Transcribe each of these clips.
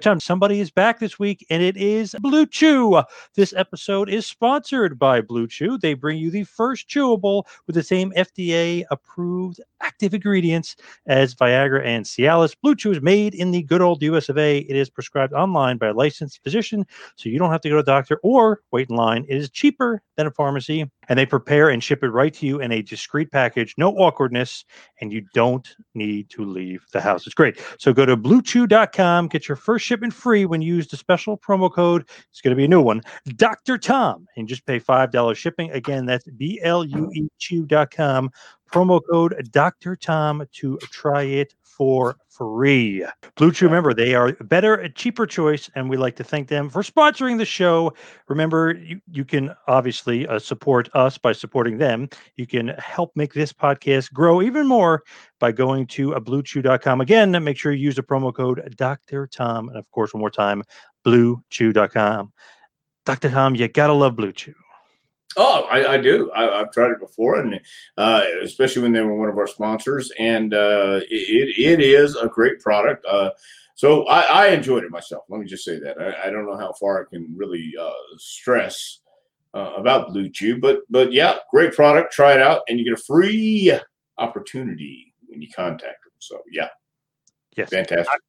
Time somebody is back this week, and it is Blue Chew. This episode is sponsored by Blue Chew. They bring you the first chewable with the same FDA approved active ingredients as Viagra and Cialis. Blue Chew is made in the good old US of A. It is prescribed online by a licensed physician, so you don't have to go to a doctor or wait in line. It is cheaper than a pharmacy, and they prepare and ship it right to you in a discreet package. No awkwardness, and you don't need to leave the house. It's great. So go to bluechew.com, get your first shipment free when you use the special promo code. It's going to be a new one, Dr. Tom, and just pay $5 shipping. Again, that's B L U E chew.com promo code Dr. Tom to try it for free. Blue Chew, remember, they are a better, a cheaper choice, and we like to thank them for sponsoring the show. Remember, you, you can obviously uh, support us by supporting them. You can help make this podcast grow even more by going to uh, bluechew.com. Again, make sure you use the promo code Dr. Tom. And of course, one more time, bluechew.com. Dr. Tom, you got to love Blue Chew. Oh, I, I do. I, have tried it before, and uh, especially when they were one of our sponsors, and uh, it, it is a great product. Uh, so I, I, enjoyed it myself. Let me just say that. I, I don't know how far I can really uh, stress uh, about Blue Chew, but but yeah, great product. Try it out, and you get a free opportunity when you contact them. So yeah, yes, fantastic.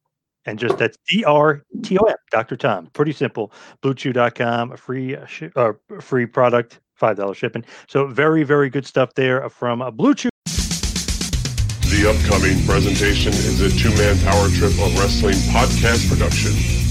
And just that's D R T O M, Dr. Tom. Pretty simple. BlueChew.com, a free, uh, free product five dollar shipping. So very very good stuff there from uh, Blue Chew. The upcoming presentation is a two man power trip of wrestling podcast production.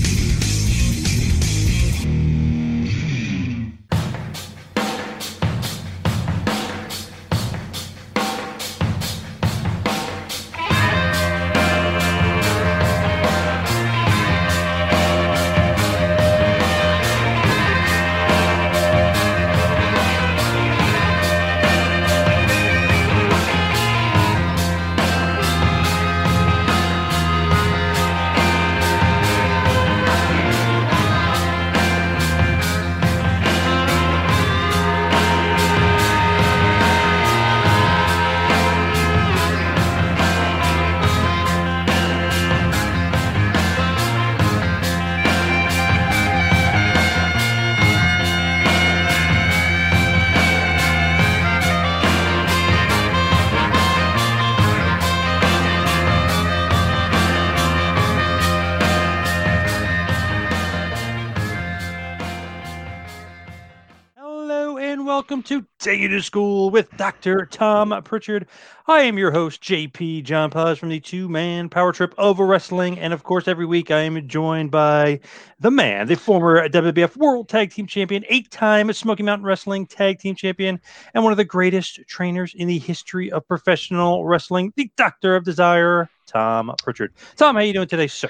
Take You to School with Dr. Tom Prichard. I am your host, JP John Paz from the two man power trip of wrestling. And of course, every week I am joined by the man, the former WWF World Tag Team Champion, eight time Smoky Mountain Wrestling Tag Team Champion, and one of the greatest trainers in the history of professional wrestling, the Doctor of Desire, Tom Prichard. Tom, how are you doing today, sir?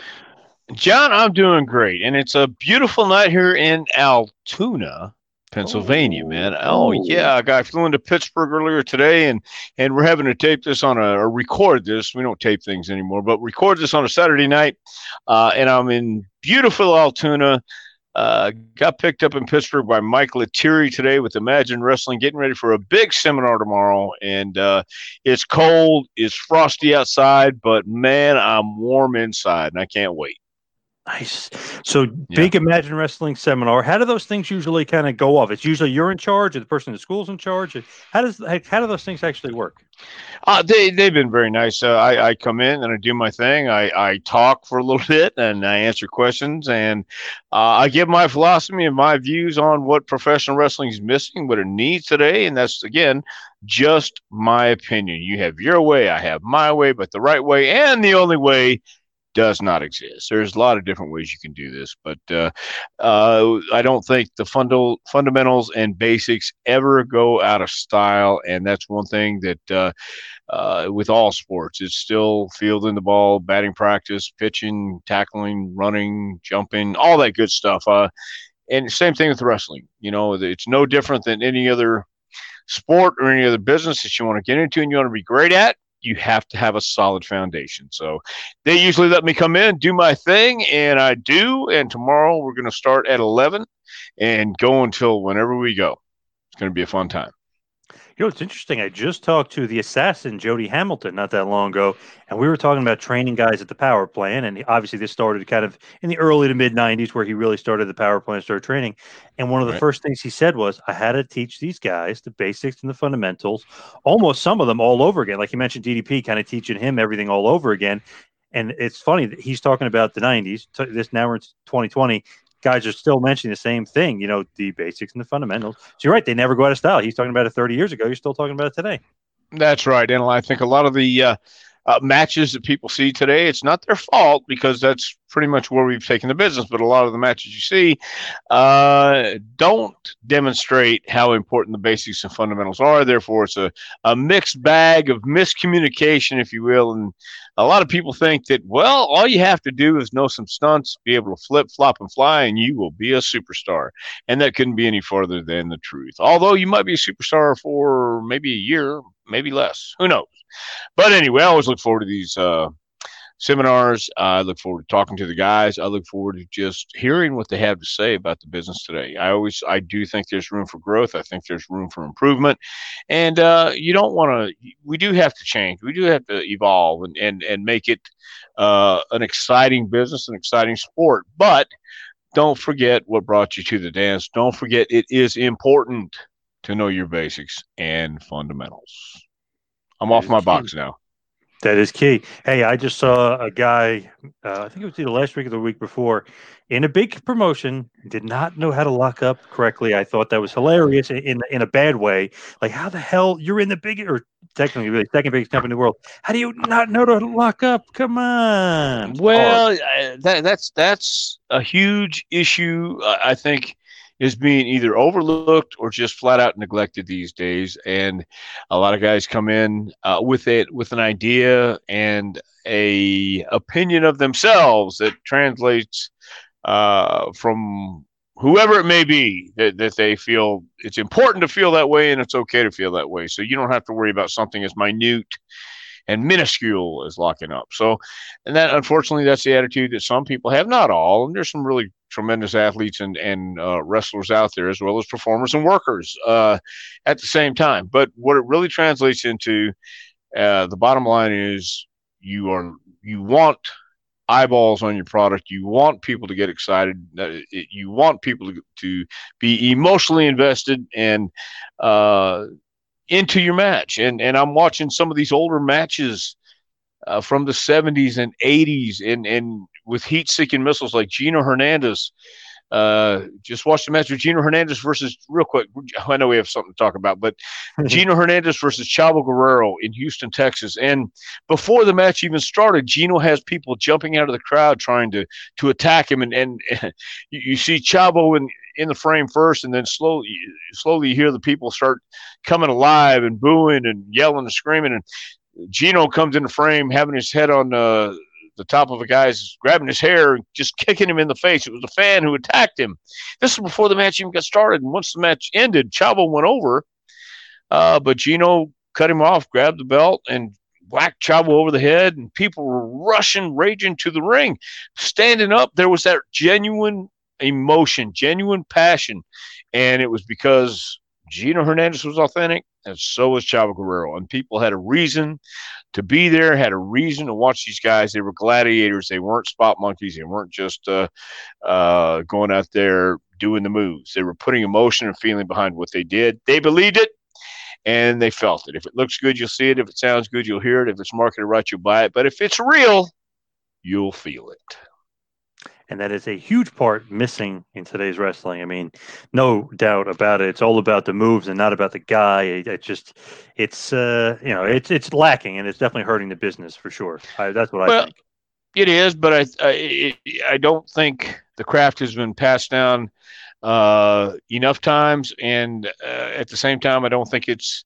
John, I'm doing great. And it's a beautiful night here in Altoona Pennsylvania, oh, man. Oh, yeah, I flew into Pittsburgh earlier today, and and we're having to tape this on a or record this. We don't tape things anymore, but record this on a Saturday night. Uh, and I'm in beautiful Altoona. Uh, got picked up in Pittsburgh by Mike Lettieri today with Imagine Wrestling, getting ready for a big seminar tomorrow. And uh, it's cold, it's frosty outside, but man, I'm warm inside, and I can't wait. Nice. So yeah. big Imagine Wrestling seminar. How do those things usually kind of go off? It's usually you're in charge, or the person in the school's in charge. How does how do those things actually work? Uh, they they've been very nice. Uh, I I come in and I do my thing. I I talk for a little bit and I answer questions and uh, I give my philosophy and my views on what professional wrestling is missing, what it needs today, and that's again just my opinion. You have your way, I have my way, but the right way and the only way does not exist. There's a lot of different ways you can do this, but uh, uh, I don't think the fundal, fundamentals and basics ever go out of style. And that's one thing that uh, uh with all sports, it's still fielding the ball, batting practice, pitching, tackling, running, jumping, all that good stuff. Uh, and same thing with wrestling. You know, it's no different than any other sport or any other business that you want to get into and you want to be great at you have to have a solid foundation. So they usually let me come in, do my thing, and I do. And tomorrow we're going to start at 11 and go until whenever we go. It's going to be a fun time. You know, it's interesting. I just talked to the assassin, Jody Hamilton, not that long ago, and we were talking about training guys at the power plant. And obviously, this started kind of in the early to mid 90s where he really started the power plant, started training. And one of the right. first things he said was, I had to teach these guys the basics and the fundamentals, almost some of them all over again. Like you mentioned, DDP kind of teaching him everything all over again. And it's funny that he's talking about the 90s. This now we're in 2020 guys are still mentioning the same thing, you know, the basics and the fundamentals. So you're right, they never go out of style. He's talking about it 30 years ago. You're still talking about it today. That's right. And I think a lot of the uh, uh, matches that people see today, it's not their fault because that's pretty much where we've taken the business. But a lot of the matches you see uh, don't demonstrate how important the basics and fundamentals are. Therefore, it's a, a mixed bag of miscommunication, if you will. And a lot of people think that, well, all you have to do is know some stunts, be able to flip, flop, and fly, and you will be a superstar. And that couldn't be any farther than the truth. Although you might be a superstar for maybe a year, maybe less. Who knows? But anyway, I always look forward to these uh, seminars. I look forward to talking to the guys. I look forward to just hearing what they have to say about the business today. I always, I do think there's room for growth. I think there's room for improvement, and uh, you don't want to. We do have to change. We do have to evolve and and and make it uh, an exciting business, an exciting sport. But don't forget what brought you to the dance. Don't forget it is important to know your basics and fundamentals. I'm off my box now. That is key. Hey, I just saw a guy, uh, I think it was either last week or the week before, in a big promotion, did not know how to lock up correctly. I thought that was hilarious in in a bad way. Like, how the hell you're in the big or technically the second biggest company in the world? How do you not know to lock up? Come on. Well, uh, that, that's that's a huge issue. I think is being either overlooked or just flat out neglected these days. And a lot of guys come in uh, with it with an idea and a opinion of themselves that translates uh, from whoever it may be that, that they feel it's important to feel that way and it's okay to feel that way. So you don't have to worry about something as minute and minuscule as locking up. So, and that unfortunately, that's the attitude that some people have. Not all, and there's some really tremendous athletes and and uh, wrestlers out there, as well as performers and workers uh, at the same time. But what it really translates into, uh, the bottom line is you are you want eyeballs on your product. You want people to get excited. You want people to, to be emotionally invested and uh, into your match. And and I'm watching some of these older matches uh, from the 70s and 80s, and and with heat-seeking missiles like Gino Hernandez. Uh, just watch the match with Gino Hernandez versus real quick. I know we have something to talk about, but Gino Hernandez versus Chavo Guerrero in Houston, Texas. And before the match even started, Gino has people jumping out of the crowd trying to to attack him, and and you, you see Chavo in in the frame first, and then slowly slowly you hear the people start coming alive and booing and yelling and screaming, and Gino comes in the frame having his head on uh, the top of a guy's grabbing his hair and just kicking him in the face. It was a fan who attacked him. This was before the match even got started. And once the match ended, Chavo went over, uh, but Gino cut him off, grabbed the belt, and whacked Chavo over the head. And people were rushing, raging to the ring. Standing up, there was that genuine emotion, genuine passion. And it was because Gino Hernandez was authentic, and so was Chavo Guerrero. And people had a reason to be there, had a reason to watch these guys. They were gladiators. They weren't spot monkeys. They weren't just uh, uh, going out there doing the moves. They were putting emotion and feeling behind what they did. They believed it and they felt it. If it looks good, you'll see it. If it sounds good, you'll hear it. If it's marketed right, you'll buy it. But if it's real, you'll feel it and that is a huge part missing in today's wrestling. I mean, no doubt about it. It's all about the moves and not about the guy. It, it just, it's uh, you know, it's it's lacking, and it's definitely hurting the business for sure. I, that's what well, I think. It is, but I I, I don't think the craft has been passed down uh, enough times, and uh, at the same time, I don't think it's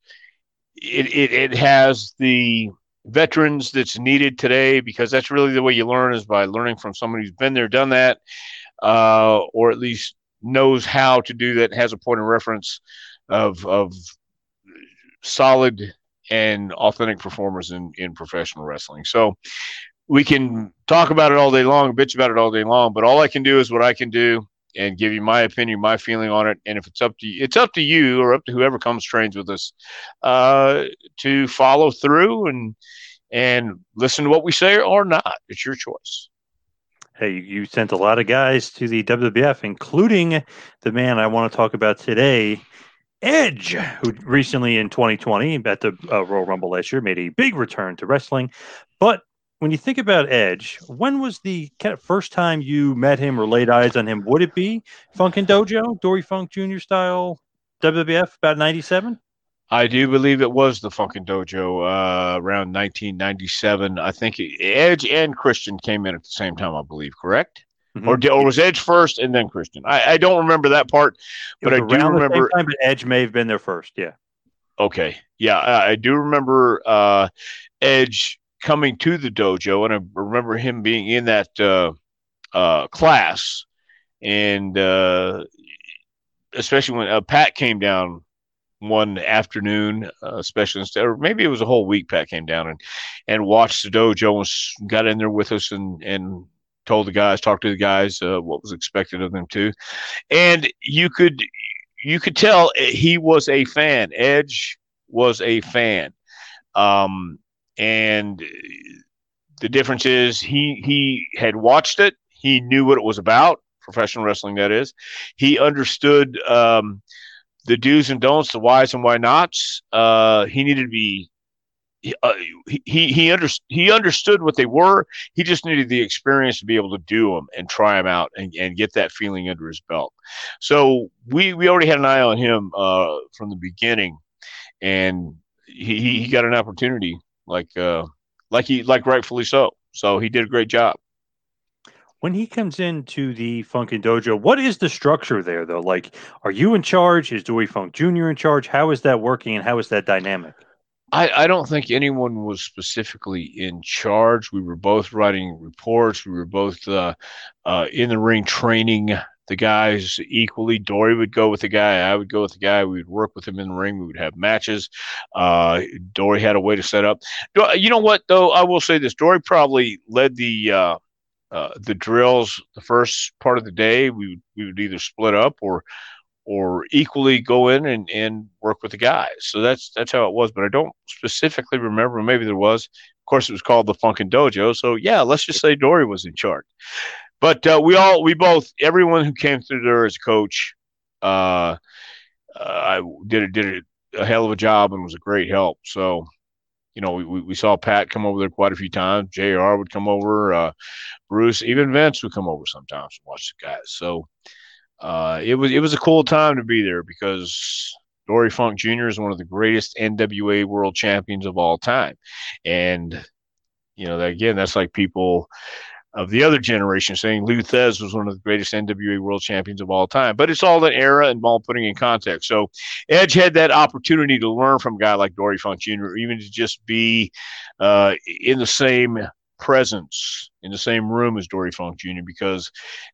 it, it it has the veterans that's needed today because that's really the way you learn is by learning from somebody who's been there, done that, uh, or at least knows how to do that, has a point of reference of of solid and authentic performers in in professional wrestling. So we can talk about it all day long, bitch about it all day long, but all I can do is what I can do. And give you my opinion, my feeling on it. And if it's up to you, it's up to you or up to whoever comes trains with us uh, to follow through and and listen to what we say or not. It's your choice. Hey, you sent a lot of guys to the WWF, including the man I want to talk about today, Edge, who recently in 2020 at the uh, Royal Rumble last year made a big return to wrestling. But when you think about Edge, when was the first time you met him or laid eyes on him? Would it be Funkin' Dojo, Dory Funk Jr. style WWF about 97? I do believe it was the Funkin' Dojo uh, around 1997. I think Edge and Christian came in at the same time, I believe, correct? Mm-hmm. Or, or was Edge first and then Christian? I, I don't remember that part, but I do remember. Time, but Edge may have been there first. Yeah. Okay. Yeah, I, I do remember uh, Edge coming to the dojo, and I remember him being in that uh, uh, class, and uh, especially when uh, Pat came down one afternoon, uh, especially instead, or maybe it was a whole week. Pat came down and and watched the dojo and got in there with us and and told the guys, talked to the guys uh, what was expected of them too, and you could you could tell he was a fan. Edge was a fan, um, and the difference is he he had watched it. He knew what it was about, professional wrestling. That is, he understood. Um, the do's and don'ts, the whys and why nots. Uh, he needed to be. Uh, he he under, he understood what they were. He just needed the experience to be able to do them and try them out and, and get that feeling under his belt. So we we already had an eye on him uh, from the beginning, and he, he got an opportunity like uh, like he like rightfully so. So he did a great job when he comes into the Funkin' Dojo, what is the structure there though? Like, are you in charge? Is Dory Funk Jr. in charge? How is that working and how is that dynamic? I, I don't think anyone was specifically in charge. We were both writing reports. We were both uh, uh, in the ring training the guys equally. Dory would go with the guy. I would go with the guy. We would work with him in the ring. We would have matches. Uh, Dory had a way to set up. You know what, though? I will say this. Dory probably led the uh, uh, the drills the first part of the day we would, we would either split up or or equally go in and, and work with the guys so that's that's how it was but i don't specifically remember maybe there was of course it was called the funkin dojo so yeah let's just say dory was in charge but uh, we all we both everyone who came through there as a coach uh, uh, i did a, did a hell of a job and was a great help so you know, we, we saw Pat come over there quite a few times. JR would come over. Uh, Bruce, even Vince would come over sometimes to watch the guys. So uh, it was it was a cool time to be there because Dory Funk Jr. is one of the greatest NWA World Champions of all time, and you know again, that's like people of the other generation saying Lou Thesz was one of the greatest NWA world champions of all time. But it's all an era and all putting in context. So Edge had that opportunity to learn from a guy like Dory Funk Jr., even to just be uh, in the same presence, in the same room as Dory Funk Jr., because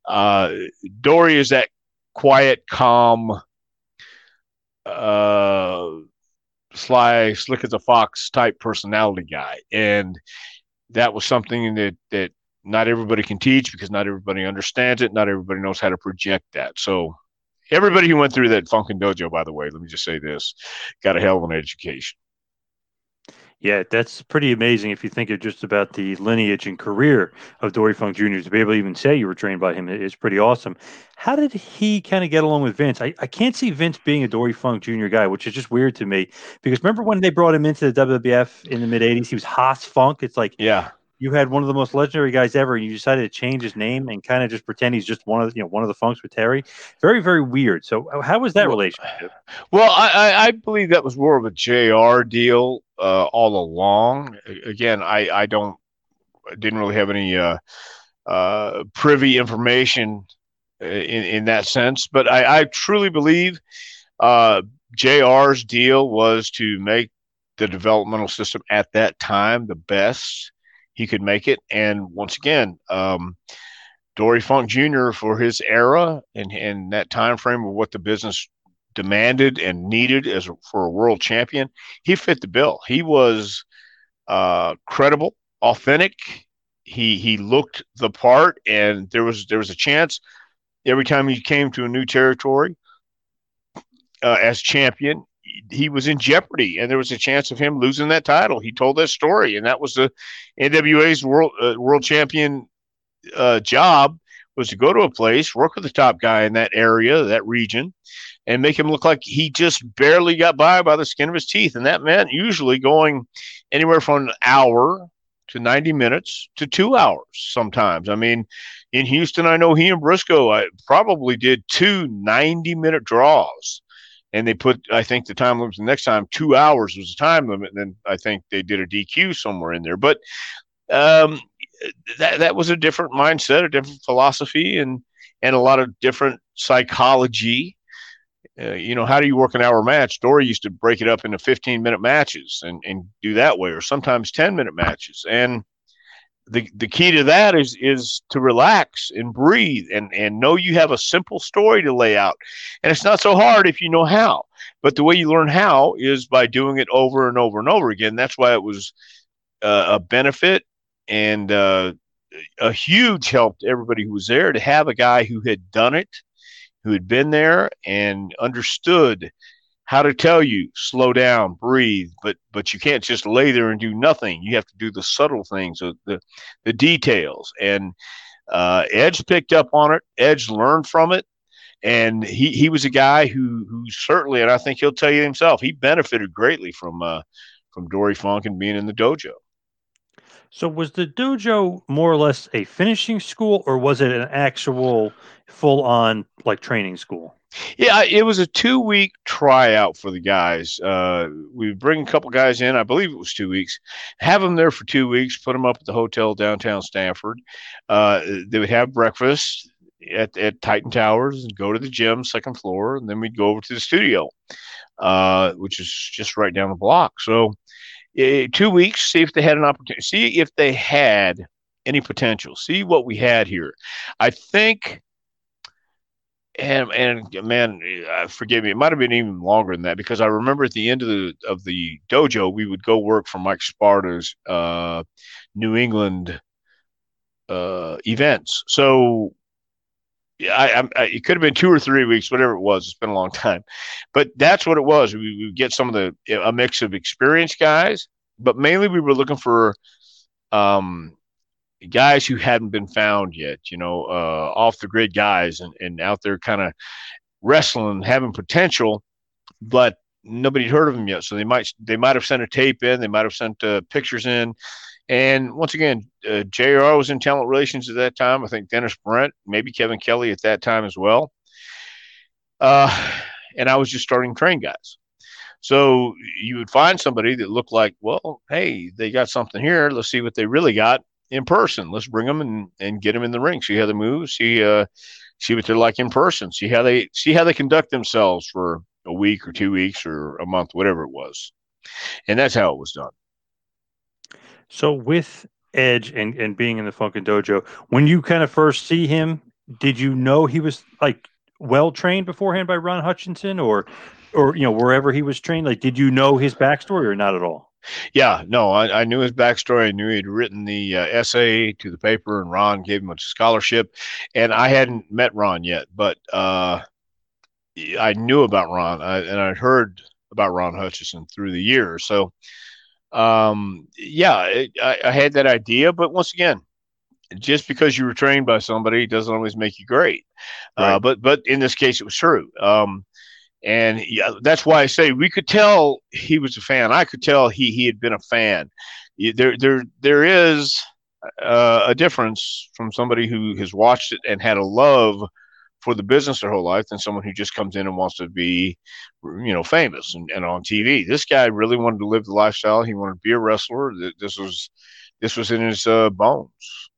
uh, Dory is that quiet, calm, uh, sly, slick as a fox type personality guy. And that was something that, that not everybody can teach because not everybody understands it. Not everybody knows how to project that. So everybody who went through that Funkin' Dojo, by the way, let me just say this, got a hell of an education. Yeah, that's pretty amazing if you think of just about the lineage and career of Dory Funk Jr. To be able to even say you were trained by him is pretty awesome. How did he kind of get along with Vince? I, I can't see Vince being a Dory Funk Jr. guy, which is just weird to me. Because remember when they brought him into the WWF in the mid 80s? He was Hoss Funk. It's like, yeah, you had one of the most legendary guys ever, and you decided to change his name and kind of just pretend he's just one of the, you know one of the funks with Terry. Very very weird. So uh, how was that relationship? Well, I, I believe that was more of a Jr. deal uh, all along. Again, I I don't didn't really have any uh, uh, privy information uh, in in that sense, but I, I truly believe uh, Jr.'s deal was to make the developmental system at that time the best he could make it. And once again, um, Dory Funk Jr. for his era and, and that time frame of what the business demanded and needed as for a world champion, he fit the bill. He was uh, credible, authentic. He he looked the part, and there was there was a chance every time he came to a new territory uh, as champion, he was in jeopardy, and there was a chance of him losing that title. He told that story, and that was the NWA's world uh, world champion uh, job was to go to a place, work with the top guy in that area, that region, and make him look like he just barely got by by the skin of his teeth. And that meant usually going anywhere from an hour to 90 minutes to two hours sometimes. I mean, in Houston, I know he and Briscoe I probably did two 90 minute draws. And they put, I think the time limit the next time, two hours was the time limit. And then I think they did a DQ somewhere in there. But um, that, that was a different mindset, a different philosophy, and, and a lot of different psychology uh, you know, how do you work an hour match? Dory used to break it up into 15 minute matches and, and do that way, or sometimes 10 minute matches. And the, the key to that is is to relax and breathe and, and know you have a simple story to lay out. And it's not so hard if you know how. But the way you learn how is by doing it over and over and over again. That's why it was uh, a benefit and uh, a huge help to everybody who was there to have a guy who had done it who had been there and understood how to tell you slow down breathe but but you can't just lay there and do nothing. You have to do the subtle things the the details. And uh, edge picked up on it. Edge learned from it. And he he was a guy who who certainly and i think he'll tell you himself he benefited greatly from uh from dory funk and being in the dojo. So was the dojo more or less a finishing school or was it an actual full on like training school? Yeah, it was a two week tryout for the guys. Uh, we bring a couple guys in. I believe it was two weeks. Have them there for two weeks. Put them up at the hotel downtown Stamford. Uh, they would have breakfast at, at Titan Towers and go to the gym, second floor, and then we'd go over to the studio, uh, which is just right down the block. So, two weeks. See if they had an opportunity. See if they had any potential. See what we had here. I think and and man, uh, forgive me, it might have been even longer than that because I remember at the end of the of the dojo, we would go work for Mike Sparta's uh, New England uh, events. So I, I, it could have been two or three weeks, whatever it was. It's been a long time, but that's what it was. We, we get some of the a mix of experienced guys, but mainly we were looking for um, guys who hadn't been found yet, you know, uh, off the grid guys and, and out there kind of wrestling, having potential, but nobody heard of them yet. So they might they might have sent a tape in, they might have sent uh, pictures in. And once again, uh, JR was in talent relations at that time. I think Dennis Brent, maybe Kevin Kelly at that time as well. Uh, and I was just starting train guys. So you would find somebody that looked like, well, hey, they got something here. Let's see what they really got in person. Let's bring them and, and get them in the ring. See how they move. See uh, see what they're like in person. See how they see how they conduct themselves for a week or two weeks or a month, whatever it was. And that's how it was done. So with Edge and, and being in the Funkin' Dojo, when you kind of first see him, did you know he was like well trained beforehand by Ron Hutchison or or you know wherever he was trained? Like, did you know his backstory or not at all? Yeah, no, I, I, knew his backstory. I knew he'd written the uh, essay to the paper, and Ron gave him a scholarship. And I hadn't met Ron yet, but uh, I knew about Ron, I, and I'd heard about Ron Hutchison through the years. So, um, yeah, it, I, I, had that idea. But once again, just because you were trained by somebody doesn't always make you great. Uh, right. Uh, but but in this case, it was true. Um, and yeah, that's why I say we could tell he was a fan. I could tell he he had been a fan. There there there is uh, a difference from somebody who has watched it and had a love for the business their whole life than someone who just comes in and wants to be, you know, famous and, and on TV. This guy really wanted to live the lifestyle. He wanted to be a wrestler. This was this was in his uh, bones.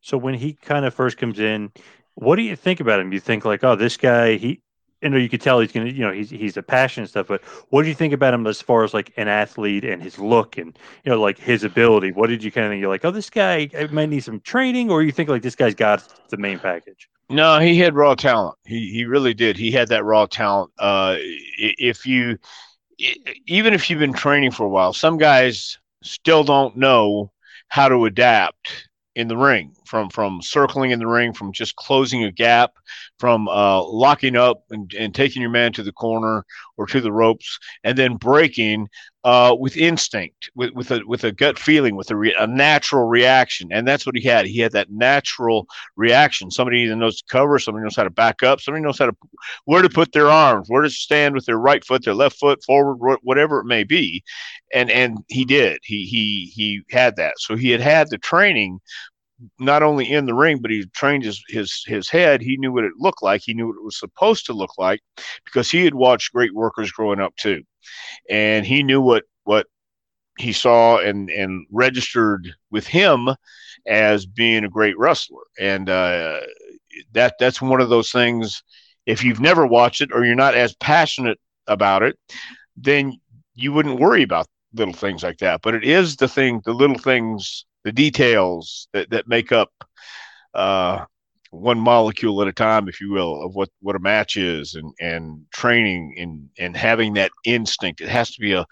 So when he kind of first comes in, what do you think about him? You think like, oh, this guy, he you know, you could tell he's gonna, you know, he's he's a passion and stuff. But what do you think about him as far as like an athlete and his look and you know, like his ability? What did you kind of think? You're like, oh, this guy might need some training, or you think like this guy's got the main package? No, he had raw talent. He he really did. He had that raw talent. Uh, if you, even if you've been training for a while, some guys still don't know how to adapt in the ring from from circling in the ring, from just closing a gap, from uh, locking up and, and taking your man to the corner or to the ropes, and then breaking uh, with instinct, with with a with a gut feeling, with a, re- a natural reaction, and that's what he had. He had that natural reaction. Somebody knows to cover, somebody knows how to back up, somebody knows how to where to put their arms, where to stand with their right foot, their left foot, forward, whatever it may be, and and he did. He he he had that. So he had had the training not only in the ring, but he trained his his his head. He knew what it looked like. He knew what it was supposed to look like because he had watched great workers growing up too, and he knew what what he saw and and registered with him as being a great wrestler. And uh, that that's one of those things. If you've never watched it or you're not as passionate about it, then you wouldn't worry about little things like that. But it is the thing, the little things the details that, that make up uh, one molecule at a time, if you will, of what, what a match is and, and training and, and having that instinct. It has to be a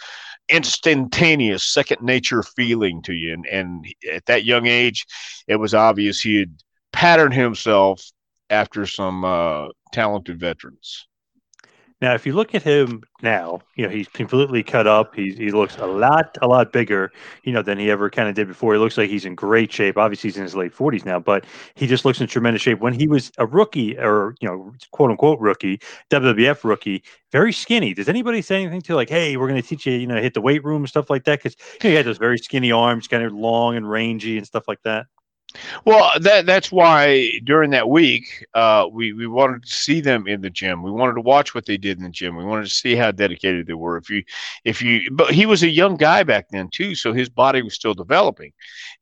instantaneous second nature feeling to you. And, and at that young age, it was obvious he had patterned himself after some uh, talented veterans. Now, if you look at him now, you know he's completely cut up. He he looks a lot a lot bigger, you know, than he ever kind of did before. He looks like he's in great shape. Obviously, he's in his late forties now, but he just looks in tremendous shape. When he was a rookie, or you know, quote unquote rookie, WWF rookie, very skinny. Does anybody say anything to like, hey, we're going to teach you, you know, hit the weight room and stuff like that? Because you know, he had those very skinny arms, kind of long and rangy and stuff like that. Well, that that's why during that week, uh, we we wanted to see them in the gym. We wanted to watch what they did in the gym. We wanted to see how dedicated they were. If you, if you, but he was a young guy back then too, so his body was still developing,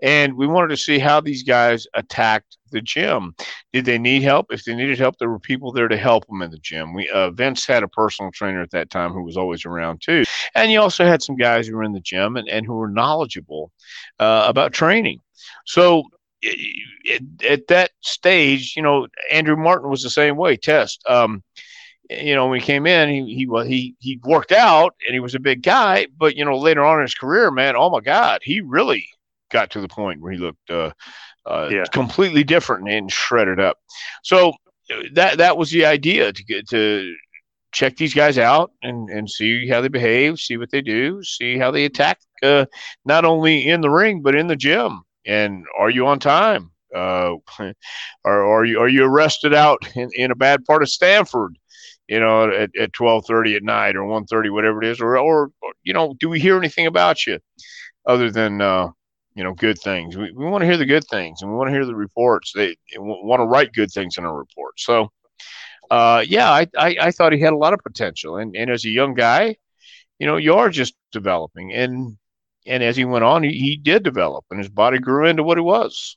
and we wanted to see how these guys attacked the gym. Did they need help? If they needed help, there were people there to help them in the gym. We uh, Vince had a personal trainer at that time who was always around too, and you also had some guys who were in the gym and, and who were knowledgeable uh, about training. So at, at that stage, you know, Andrew Martin was the same way. Test, um, you know, when he came in, he he he he worked out and he was a big guy. But you know, later on in his career, man, oh my God, he really got to the point where he looked uh, uh, yeah. completely different and shredded up. So that that was the idea to get to check these guys out and and see how they behave, see what they do, see how they attack, uh, not only in the ring but in the gym and are you on time? Uh, are, are you are you arrested out in, in a bad part of Stamford? You know, at, at twelve thirty at night or one thirty, whatever it is, or, or you know, do we hear anything about you other than uh, you know good things? We, we want to hear the good things, and we want to hear the reports. They want to write good things in a report. So, uh, yeah, I, I I thought he had a lot of potential, and and as a young guy, you know, you are just developing, and and as he went on, he, he did develop, and his body grew into what he was.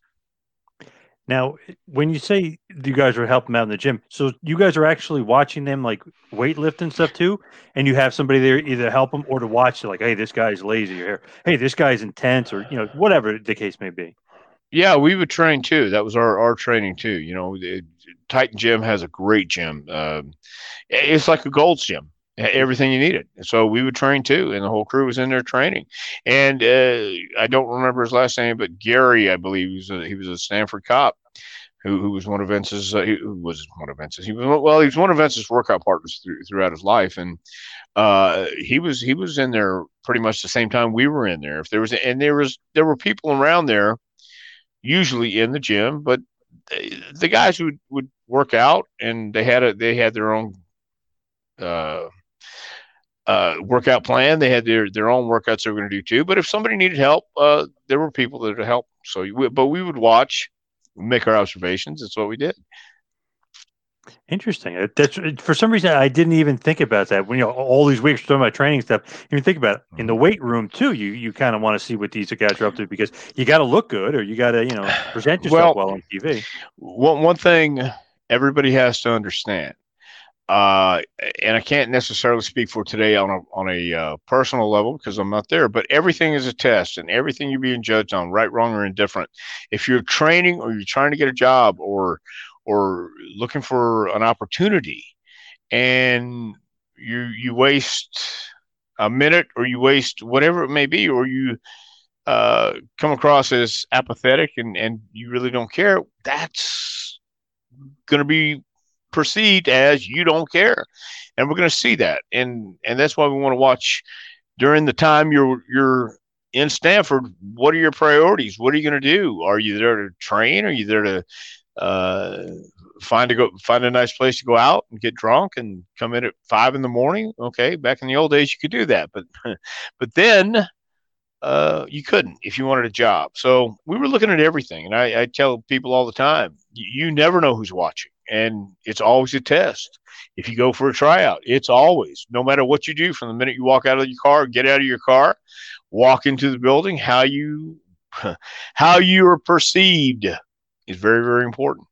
Now, when you say you guys are helping out in the gym, so you guys are actually watching them like weightlift and stuff too, and you have somebody there either help them or to watch, like, hey, this guy's lazy, or hey, this guy's intense, or you know, whatever the case may be. Yeah, we would train too. That was our our training too. You know, it, Titan Gym has a great gym. Uh, it's like a Gold's Gym everything you needed. So we would train too, and the whole crew was in there training. And uh, I don't remember his last name, but Gary, I believe, he was a, he was a Stamford cop. Who, who was one of Vince's? Uh, who was one of Vince's? He was well. He was one of Vince's workout partners through, throughout his life, and uh, he was he was in there pretty much the same time we were in there. If there was, and there was there were people around there, usually in the gym, but the guys would would work out, and they had a they had their own uh, uh, workout plan. They had their their own workouts they were going to do too. But if somebody needed help, uh, there were people that would help. So, we, but we would watch, make our observations. That's what we did. Interesting. That's for some reason I didn't even think about that. When you know all these weeks talking about training stuff, you think about it. in the mm-hmm. weight room too. You you kind of want to see what these guys are up to because you got to look good or you got to you know present yourself well, well on TV. One one thing everybody has to understand uh, and I can't necessarily speak for today on a on a uh, personal level because I'm not there. But everything is a test, and everything you're being judged on, right, wrong, or indifferent. If you're training or you're trying to get a job or or looking for an opportunity, and you you waste a minute or you waste whatever it may be, or you uh, come across as apathetic and, and you really don't care, that's going to be perceived as you don't care, and we're going to see that, and and that's why we want to watch during the time you're you're in Stamford. What are your priorities? What are you going to do? Are you there to train? Are you there to uh, find a go find a nice place to go out and get drunk and come in at five in the morning? Okay, back in the old days you could do that, but but then uh, you couldn't if you wanted a job. So we were looking at everything, and I, I tell people all the time, you, never know who's watching, and it's always a test. If you go for a tryout, it's always no matter what you do from the minute you walk out of your car, get out of your car, walk into the building, how you how you are perceived is very very important.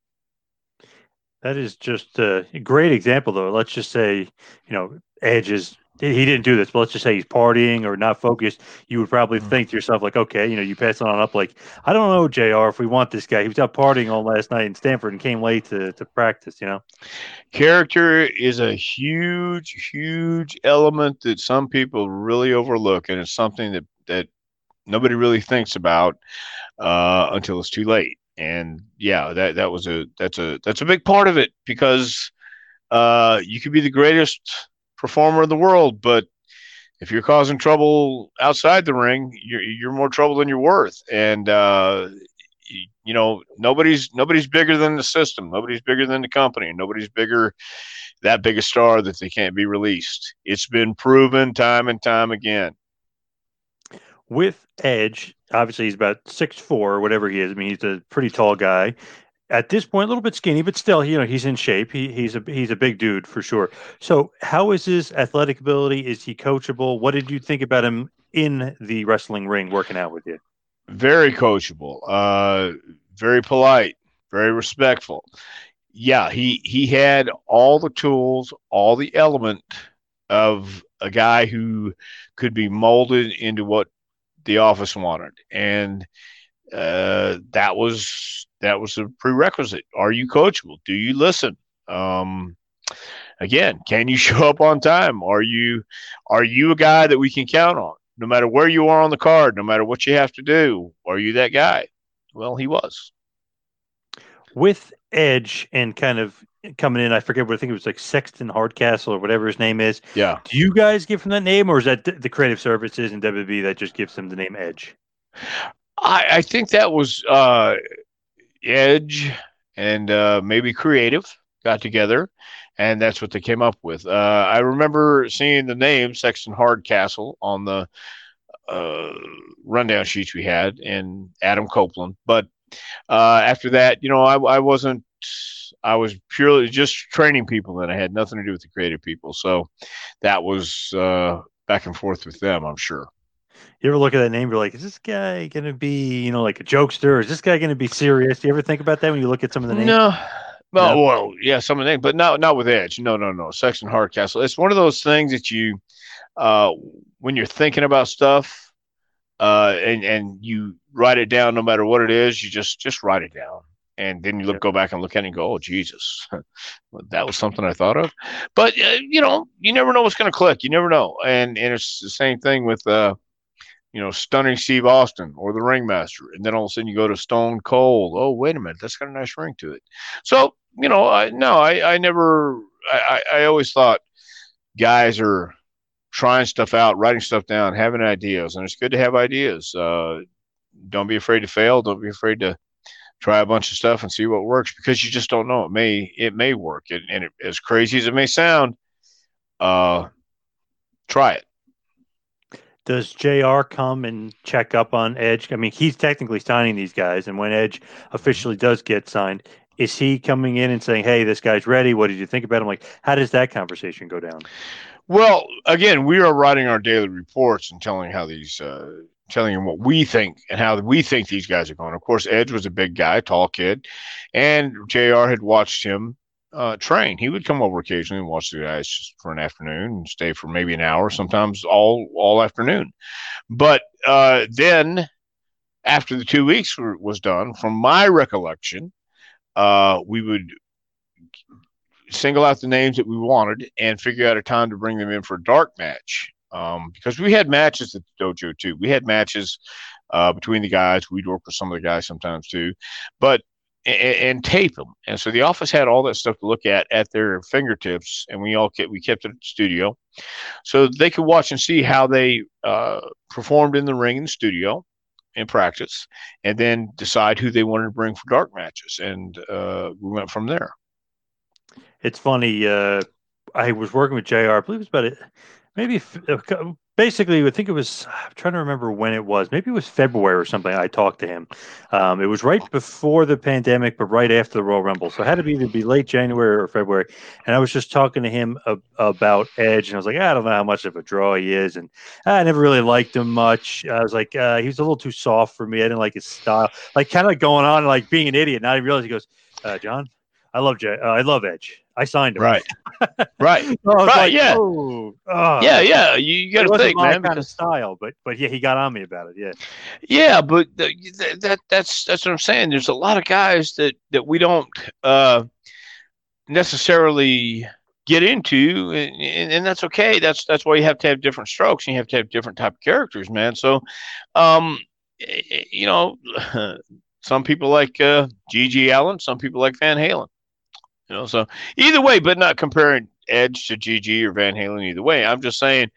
That is just a great example, though. Let's just say, you know, Edge is he didn't do this, but let's just say he's partying or not focused, you would probably mm-hmm. think to yourself, like, okay, you know, you pass it on up, like, I don't know, JR, if we want this guy. He was out partying all last night in Stamford and came late to, to practice, you know? Character is a huge, huge element that some people really overlook, and it's something that, that nobody really thinks about uh, until it's too late. And yeah, that, that was a that's a that's a big part of it because uh, you could be the greatest performer in the world, but if you're causing trouble outside the ring, you're, you're more trouble than you're worth. And, uh, you know, nobody's, nobody's bigger than the system. Nobody's bigger than the company. Nobody's bigger, that big a star that they can't be released. It's been proven time and time again. With Edge, obviously he's about six four whatever he is. I mean, he's a pretty tall guy at this point a little bit skinny, but still, you know, he's in shape. He, he's a he's a big dude for sure. So, how is his athletic ability? Is he coachable? What did you think about him in the wrestling ring working out with you? Very coachable. Uh, very polite. Very respectful. Yeah, he he had all the tools, all the element of a guy who could be molded into what the office wanted, and uh, that was that was a prerequisite. Are you coachable? Do you listen? Um, again, can you show up on time? Are you are you a guy that we can count on? No matter where you are on the card, no matter what you have to do, are you that guy? Well, he was. With Edge and kind of coming in, I forget what I think it was like Sexton Hardcastle or whatever his name is. Yeah. Do you guys give him that name, or is that the creative services and WWE that just gives him the name Edge? I, I think that was uh, Edge and uh, maybe Creative got together, and that's what they came up with. Uh, I remember seeing the name Sexton Hardcastle on the uh, rundown sheets we had, and Adam Copeland. But uh, after that, you know, I, I wasn't. I was purely just training people, and I had nothing to do with the creative people. So that was uh, back and forth with them, I'm sure you ever look at that name? You're like, is this guy going to be, you know, like a jokester? Is this guy going to be serious? Do you ever think about that when you look at some of the names? No. Well, no. well, yeah, some of the names, but not not with Edge. No, no, no. Sexton Hardcastle. It's one of those things that you, uh, when you're thinking about stuff, uh, and and you write it down, no matter what it is, you just just write it down, and then you look go back and look at it and go, oh Jesus, that was something I thought of. But uh, you know, you never know what's going to click. You never know, and and it's the same thing with. Uh, you know, stunning Steve Austin or the ringmaster. And then all of a sudden you go to Stone Cold. Oh, wait a minute. That's got a nice ring to it. So, you know, I, no, I, I never, I, I always thought guys are trying stuff out, writing stuff down, having ideas. And it's good to have ideas. Uh, don't be afraid to fail. Don't be afraid to try a bunch of stuff and see what works because you just don't know. It may, it may work. And, and it, as crazy as it may sound, uh, try it does JR come and check up on Edge? I mean, he's technically signing these guys, and when Edge officially does get signed, is he coming in and saying, "Hey, this guy's ready. What did you think about him?" Like, how does that conversation go down? Well, again, we are writing our daily reports and telling how these, uh, telling him what we think and how we think these guys are going. Of course, Edge was a big guy, tall kid, and JR had watched him uh, train. He would come over occasionally and watch the guys just for an afternoon and stay for maybe an hour, sometimes all all afternoon. But uh, then, after the two weeks were, was done, from my recollection, uh, we would single out the names that we wanted and figure out a time to bring them in for a dark match. Um, because we had matches at the dojo too. We had matches uh, between the guys. We'd work with some of the guys sometimes too, but and, and, tape them. And so the office had all that stuff to look at at their fingertips, and we all kept we kept it at the studio, so they could watch and see how they uh, performed in the ring in the studio in practice, and then decide who they wanted to bring for dark matches, and uh, we went from there. It's funny. Uh, I was working with Jr. I believe it was about it, maybe basically, I think it was. I'm trying to remember when it was. Maybe it was February or something. I talked to him. Um, it was right before the pandemic, but right after the Royal Rumble. So it had to be either be late January or February. And I was just talking to him ab- about Edge, and I was like, I don't know how much of a draw he is, and I never really liked him much. I was like, uh, he was a little too soft for me. I didn't like his style. Like kind of going on like being an idiot. Now I realize he goes, uh, John, I love Jay. Uh, I love Edge. I signed him. Right. right. so right. Like, yeah. Oh, oh. Yeah. Yeah. You, you got to think, my man. kind of style, but but yeah, he got on me about it. Yeah. Yeah, but the, that that's that's what I'm saying. There's a lot of guys that that we don't uh, necessarily get into, and, and, that's okay. That's that's why you have to have different strokes, and you have to have different type of characters, man. So, um, you know. Some people like uh, GG Allen, Some people like Van Halen. You know, so either way, but not comparing Edge to GG or Van Halen either way. I'm just saying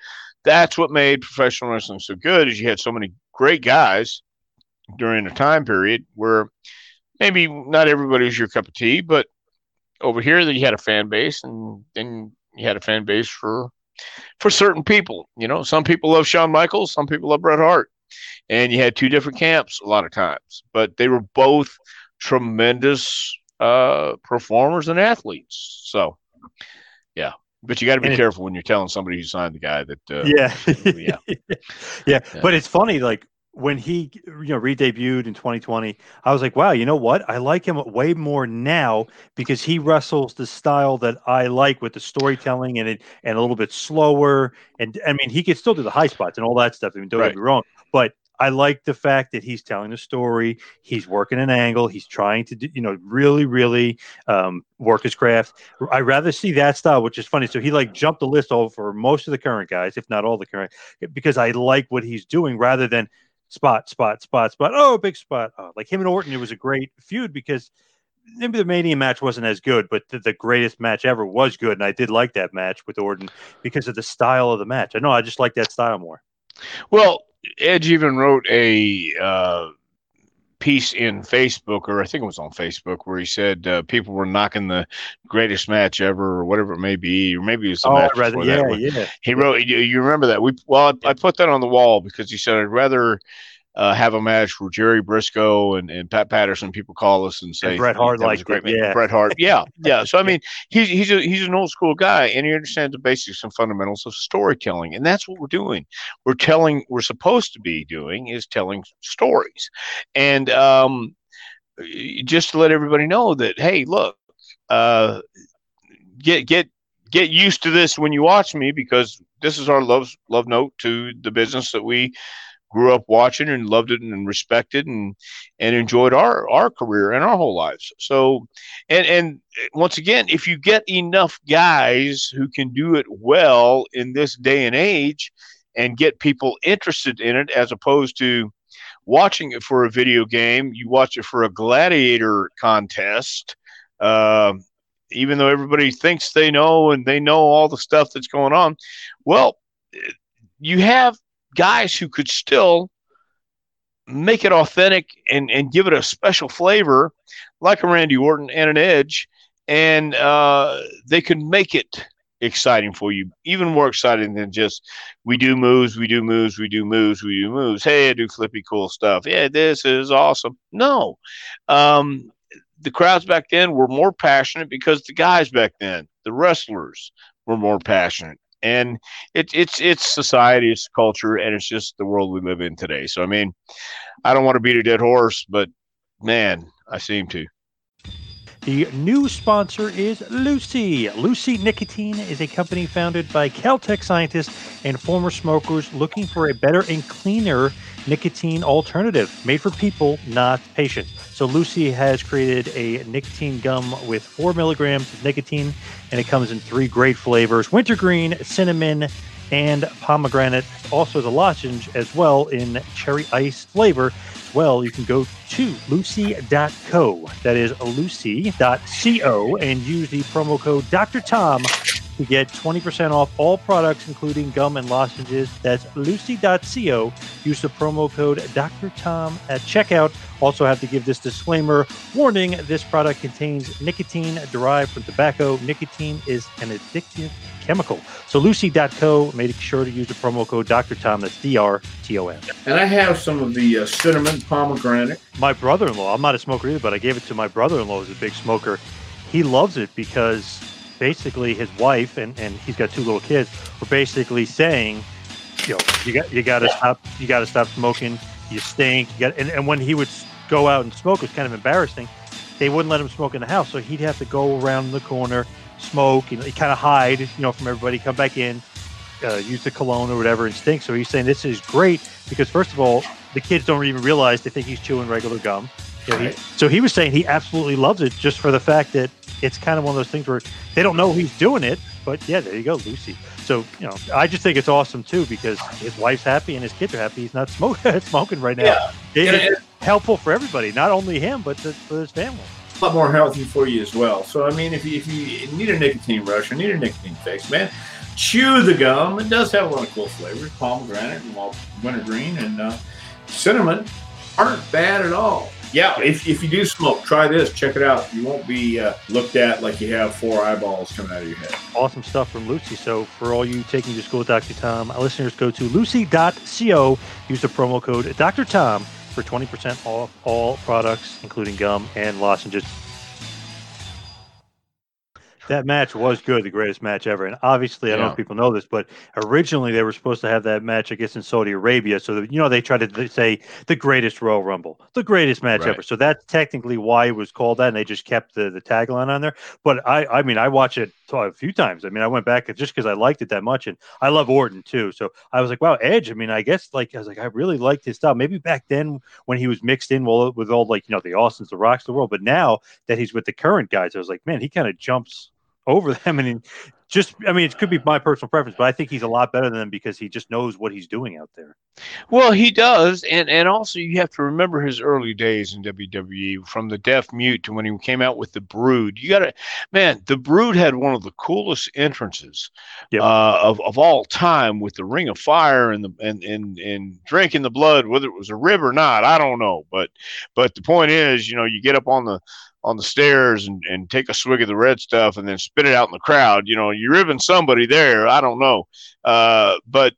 that's what made professional wrestling so good is you had so many great guys during a time period where maybe not everybody was your cup of tea, but over here that you had a fan base and then you had a fan base for for certain people. You know, some people love Shawn Michaels, some people love Bret Hart. And you had two different camps a lot of times, but they were both tremendous uh, performers and athletes. So, yeah. But you got to be and careful it, when you're telling somebody who signed the guy that. Uh, yeah. yeah. yeah. Yeah. But it's funny, like when he, you know, re-debuted in 2020, I was like, wow, you know what? I like him way more now because he wrestles the style that I like with the storytelling and it and a little bit slower. And I mean, he can still do the high spots and all that stuff. I mean, don't right. get me wrong, but I like the fact that he's telling a story. He's working an angle. He's trying to, do, you know, really, really um, work his craft. I rather see that style, which is funny. So he like jumped the list over most of the current guys, if not all the current, because I like what he's doing rather than spot, spot, spot, spot. Oh, big spot. Oh, like him and Orton, it was a great feud because maybe the Mania match wasn't as good, but the, the, greatest match ever was good, and I did like that match with Orton because of the style of the match. I know I just like that style more. Well, Edge even wrote a uh, piece in Facebook, or I think it was on Facebook, where he said uh, people were knocking the greatest match ever, or whatever it may be, or maybe it was the oh, match rather, before yeah, that. Yeah, He wrote. You, you remember that? We well, I, I put that on the wall because he said I'd rather uh, have a match where Jerry Brisco and, and Pat Patterson people call us and say and Bret Hart like great it, yeah. Bret Hart. Yeah yeah. So I mean he's he's a, he's an old school guy and he understands the basics and fundamentals of storytelling and that's what we're doing. We're telling we're supposed to be doing is telling stories. And um, just to let everybody know that hey look uh, get get get used to this when you watch me because this is our love love note to the business that we grew up watching and loved it and respected and and enjoyed our our career and our whole lives. So, and and once again, if you get enough guys who can do it well in this day and age, and get people interested in it, as opposed to watching it for a video game, you watch it for a gladiator contest. Uh, even though everybody thinks they know and they know all the stuff that's going on, well, you have guys who could still make it authentic and, and give it a special flavor, like a Randy Orton and an Edge, and uh, they can make it exciting for you, even more exciting than just we do moves, we do moves, we do moves, we do moves. Hey, I do flippy cool stuff. Yeah, this is awesome. No, um, the crowds back then were more passionate because the guys back then, the wrestlers, were more passionate and it's it's it's society, it's culture, and it's just the world we live in today. So I mean, I don't want to beat a dead horse, but man, I seem to. The new sponsor is Lucy. Lucy Nicotine is a company founded by Caltech scientists and former smokers looking for a better and cleaner nicotine alternative made for people, not patients. So Lucy has created a nicotine gum with four milligrams of nicotine, and it comes in three great flavors: wintergreen, cinnamon, and pomegranate. Also, the lozenge as well in cherry ice flavor. As well, you can go to lucy.co. That is lucy.co and use the promo code Dr. Tom to get 20% off all products, including gum and lozenges. That's lucy.co. Use the promo code Dr. Tom at checkout. Also, have to give this disclaimer warning this product contains nicotine derived from tobacco. Nicotine is an addictive chemical. So, lucy.co, make sure to use the promo code Dr. Tom. That's D R T O M. And I have some of the uh, cinnamon pomegranate. My brother in law, I'm not a smoker either, but I gave it to my brother in law who's a big smoker. He loves it because basically his wife and, and he's got two little kids were basically saying, you know, you got you got to stop, you got to stop smoking. You stink. You got, and, and when he would go out and smoke, it was kind of embarrassing. They wouldn't let him smoke in the house, so he'd have to go around the corner, smoke, and he kind of hide, you know, from everybody. Come back in, uh, use the cologne or whatever, and stink. So he's saying this is great because first of all, the kids don't even realize they think he's chewing regular gum. He, so he was saying he absolutely loves it just for the fact that it's kind of one of those things where they don't know he's doing it, but yeah, there you go, Lucy. So you know, I just think it's awesome too because his wife's happy and his kids are happy. He's not smoking smoking right now. Yeah. It- it's helpful for everybody, not only him but the, for his family. a lot more healthy for you as well. So I mean, if you, if you need a nicotine rush or need a nicotine fix, man, chew the gum. It does have a lot of cool flavors: pomegranate and wintergreen and uh, cinnamon aren't bad at all. Yeah, if, if you do smoke, try this. Check it out. You won't be uh, looked at like you have four eyeballs coming out of your head. Awesome stuff from Lucy. So for all you taking to school with Dr. Tom, listeners go to lucy.co, use the promo code Dr. Tom for 20% off all products, including gum and lozenges. That match was good, the greatest match ever. And obviously, I don't know if people know this, but originally they were supposed to have that match, I guess, in Saudi Arabia. So, that, you know, they tried to say the greatest Royal Rumble, the greatest match Right. ever. So that's technically why it was called that. And they just kept the, the tagline on there. But I, I mean, I watched it a few times. I mean, I went back just because I liked it that much, and I love Orton too. So I was like, wow, Edge. I mean, I guess like I was like, I really liked his style. Maybe back then when he was mixed in well, with all like you know the Austins, the Rocks, the world. But now that he's with the current guys, I was like, man, he kind of jumps over them, and he just, I mean, it could be my personal preference, but I think he's a lot better than them because he just knows what he's doing out there. Well, he does, and and also you have to remember his early days in WWE, from the Deaf Mute to when he came out with the Brood. You got to, man, the Brood had one of the coolest entrances Yep. uh, of of all time with the Ring of Fire and the and and and drinking the blood, whether it was a rib or not, I don't know, but but the point is, you know, you get up on the on the stairs and, and take a swig of the red stuff and then spit it out in the crowd. You know, you're ribbing somebody there. I don't know. Uh, but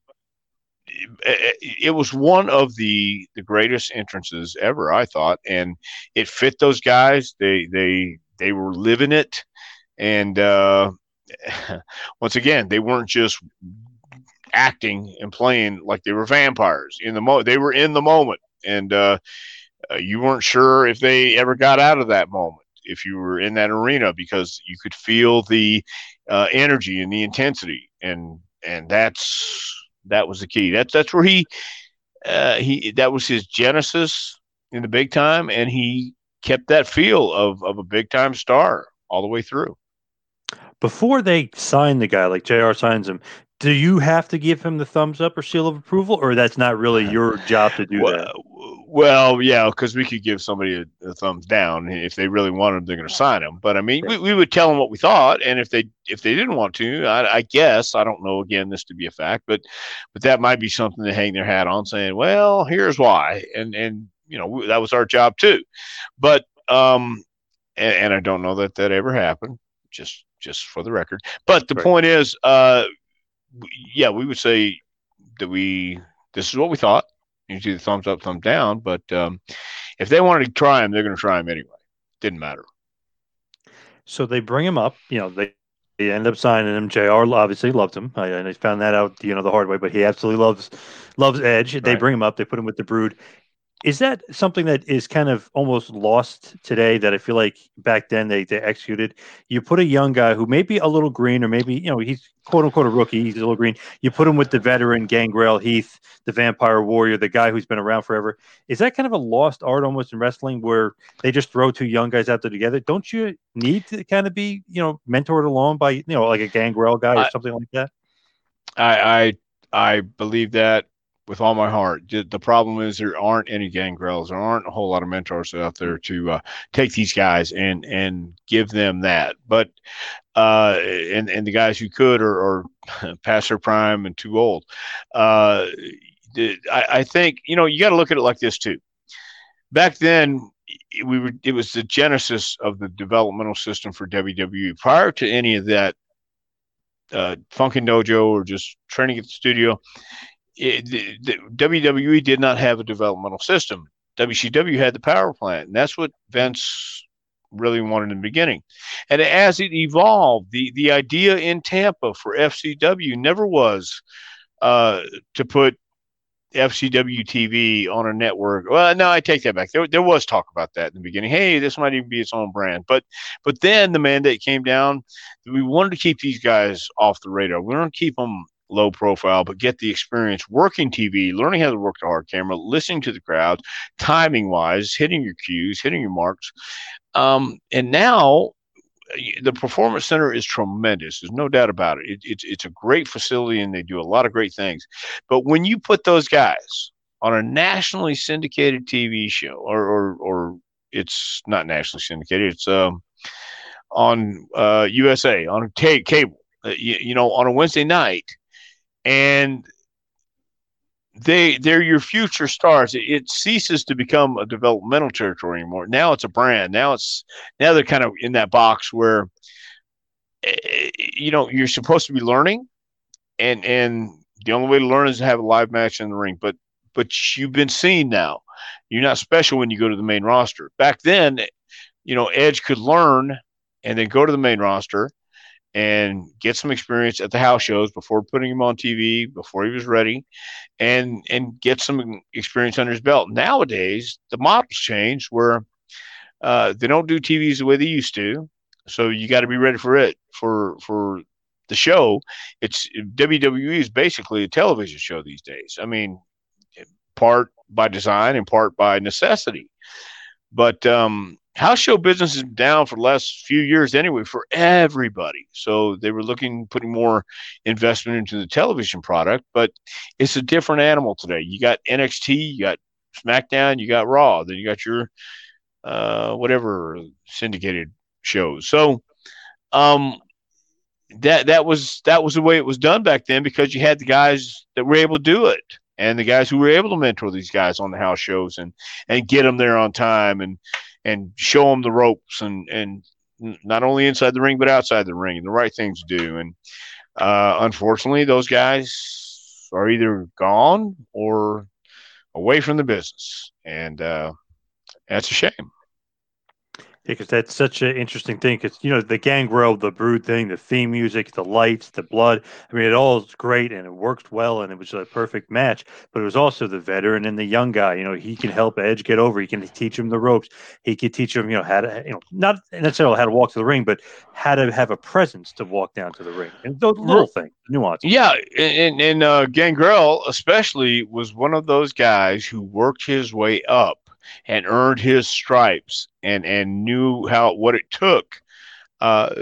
it, it was one of the the greatest entrances ever i thought and it fit those guys they they they were living it and uh once again they weren't just acting and playing like they were vampires in the mo they were in the moment and uh, uh you weren't sure if they ever got out of that moment if you were in that arena because you could feel the uh, energy and the intensity and and that's that was the key. That's that's where he uh, he that was his genesis in the big time, and he kept that feel of of a big time star all the way through. Before they sign the guy, like JR signs him, do you have to give him the thumbs up or seal of approval, or that's not really your job to do that? Well, yeah, because we could give somebody a, a thumbs down if they really wanted. them, They're going to sign them. but I mean, we, we would tell them what we thought, and if they if they didn't want to, I, I guess I don't know. Again, this to be a fact, but but that might be something to hang their hat on, saying, well, here's why, and and you know that was our job too, but um, and, and I don't know that that ever happened. Just just for the record, but the Right. point is, uh, yeah, we would say that we this is what we thought. You do the thumbs up, thumbs down. But um, if they wanted to try him, they're going to try him anyway. Didn't matter. So they bring him up. You know, they, they end up signing him. Jr. obviously loved him. I, and I found that out, you know, the hard way. But he absolutely loves loves Edge. They bring him up. They put him with the Brood. Is that something that is kind of almost lost today? That I feel like back then they they executed. You put a young guy who may be a little green, or maybe you know he's quote unquote a rookie. He's a little green. You put him with the veteran Gangrel Heath, the Vampire Warrior, the guy who's been around forever. Is that kind of a lost art almost in wrestling where they just throw two young guys out there together? Don't you need to kind of be, you know, mentored along by, you know, like a Gangrel guy or I- something like that? I, I I believe that with all my heart. The problem is there aren't any gangrels. There aren't a whole lot of mentors out there to uh, take these guys and and give them that. But uh, and and the guys who could are, are past their prime and too old. Uh, I, I think you know you got to look at it like this too. Back then, we were it was the genesis of the developmental system for WWE. Prior to any of that, uh, Funkin' Dojo or just training at the studio, it, the, the WWE did not have a developmental system. WCW had the power plant, and that's what Vince really wanted in the beginning. And as it evolved, the the idea in Tampa for FCW never was uh, to put FCW TV on a network. Well, no, I take that back. There, there was talk about that in the beginning. Hey, this might even be its own brand. But but then the mandate came down. We wanted to keep these guys off the radar. We want to keep them low profile, but get the experience working TV, learning how to work the hard camera, listening to the crowd, timing wise, hitting your cues, hitting your marks. Um, and now the performance center is tremendous. There's no doubt about it. it. It's it's a great facility and they do a lot of great things. But when you put those guys on a nationally syndicated TV show, or or, or it's not nationally syndicated, it's um, on uh, USA on t- cable. Uh, you, you know, on a Wednesday night, and they they're your future stars. It, it, ceases to become a developmental territory anymore. Now it's a brand. Now it's now they're kind of in that box where eh, you know you're supposed to be learning, and and the only way to learn is to have a live match in the ring. But but you've been seen now. You're not special when you go to the main roster. Back then, you know, Edge could learn and then go to the main roster and get some experience at the house shows before putting him on TV, before he was ready, and and get some experience under his belt. Nowadays, the model's change where uh, they don't do TVs the way they used to, so you got to be ready for it for for the show. It's WWE is basically a television show these days. I mean, part by design and part by necessity. But um, house show business is down for the last few years anyway for everybody. So they were looking putting more investment into the television product, but it's a different animal today. You got NXT, you got SmackDown, you got Raw, then you got your uh, whatever syndicated shows. So um, that that was that was the way it was done back then because you had the guys that were able to do it and the guys who were able to mentor these guys on the house shows and and get them there on time and and show them the ropes and and not only inside the ring but outside the ring and the right things to do. And uh, unfortunately, those guys are either gone or away from the business, and uh, that's a shame because that's such an interesting thing. Because you know the Gangrel, the Brood thing, the theme music, the lights, the blood. I mean, it all is great and it worked well, and it was a perfect match. But it was also the veteran and the young guy. You know, he can help Edge get over. He can teach him the ropes. He can teach him, you know, how to, you know, not necessarily how to walk to the ring, but how to have a presence to walk down to the ring. And those little things, nuance. Yeah, and and uh, Gangrel especially was one of those guys who worked his way up and earned his stripes and and knew how what it took uh,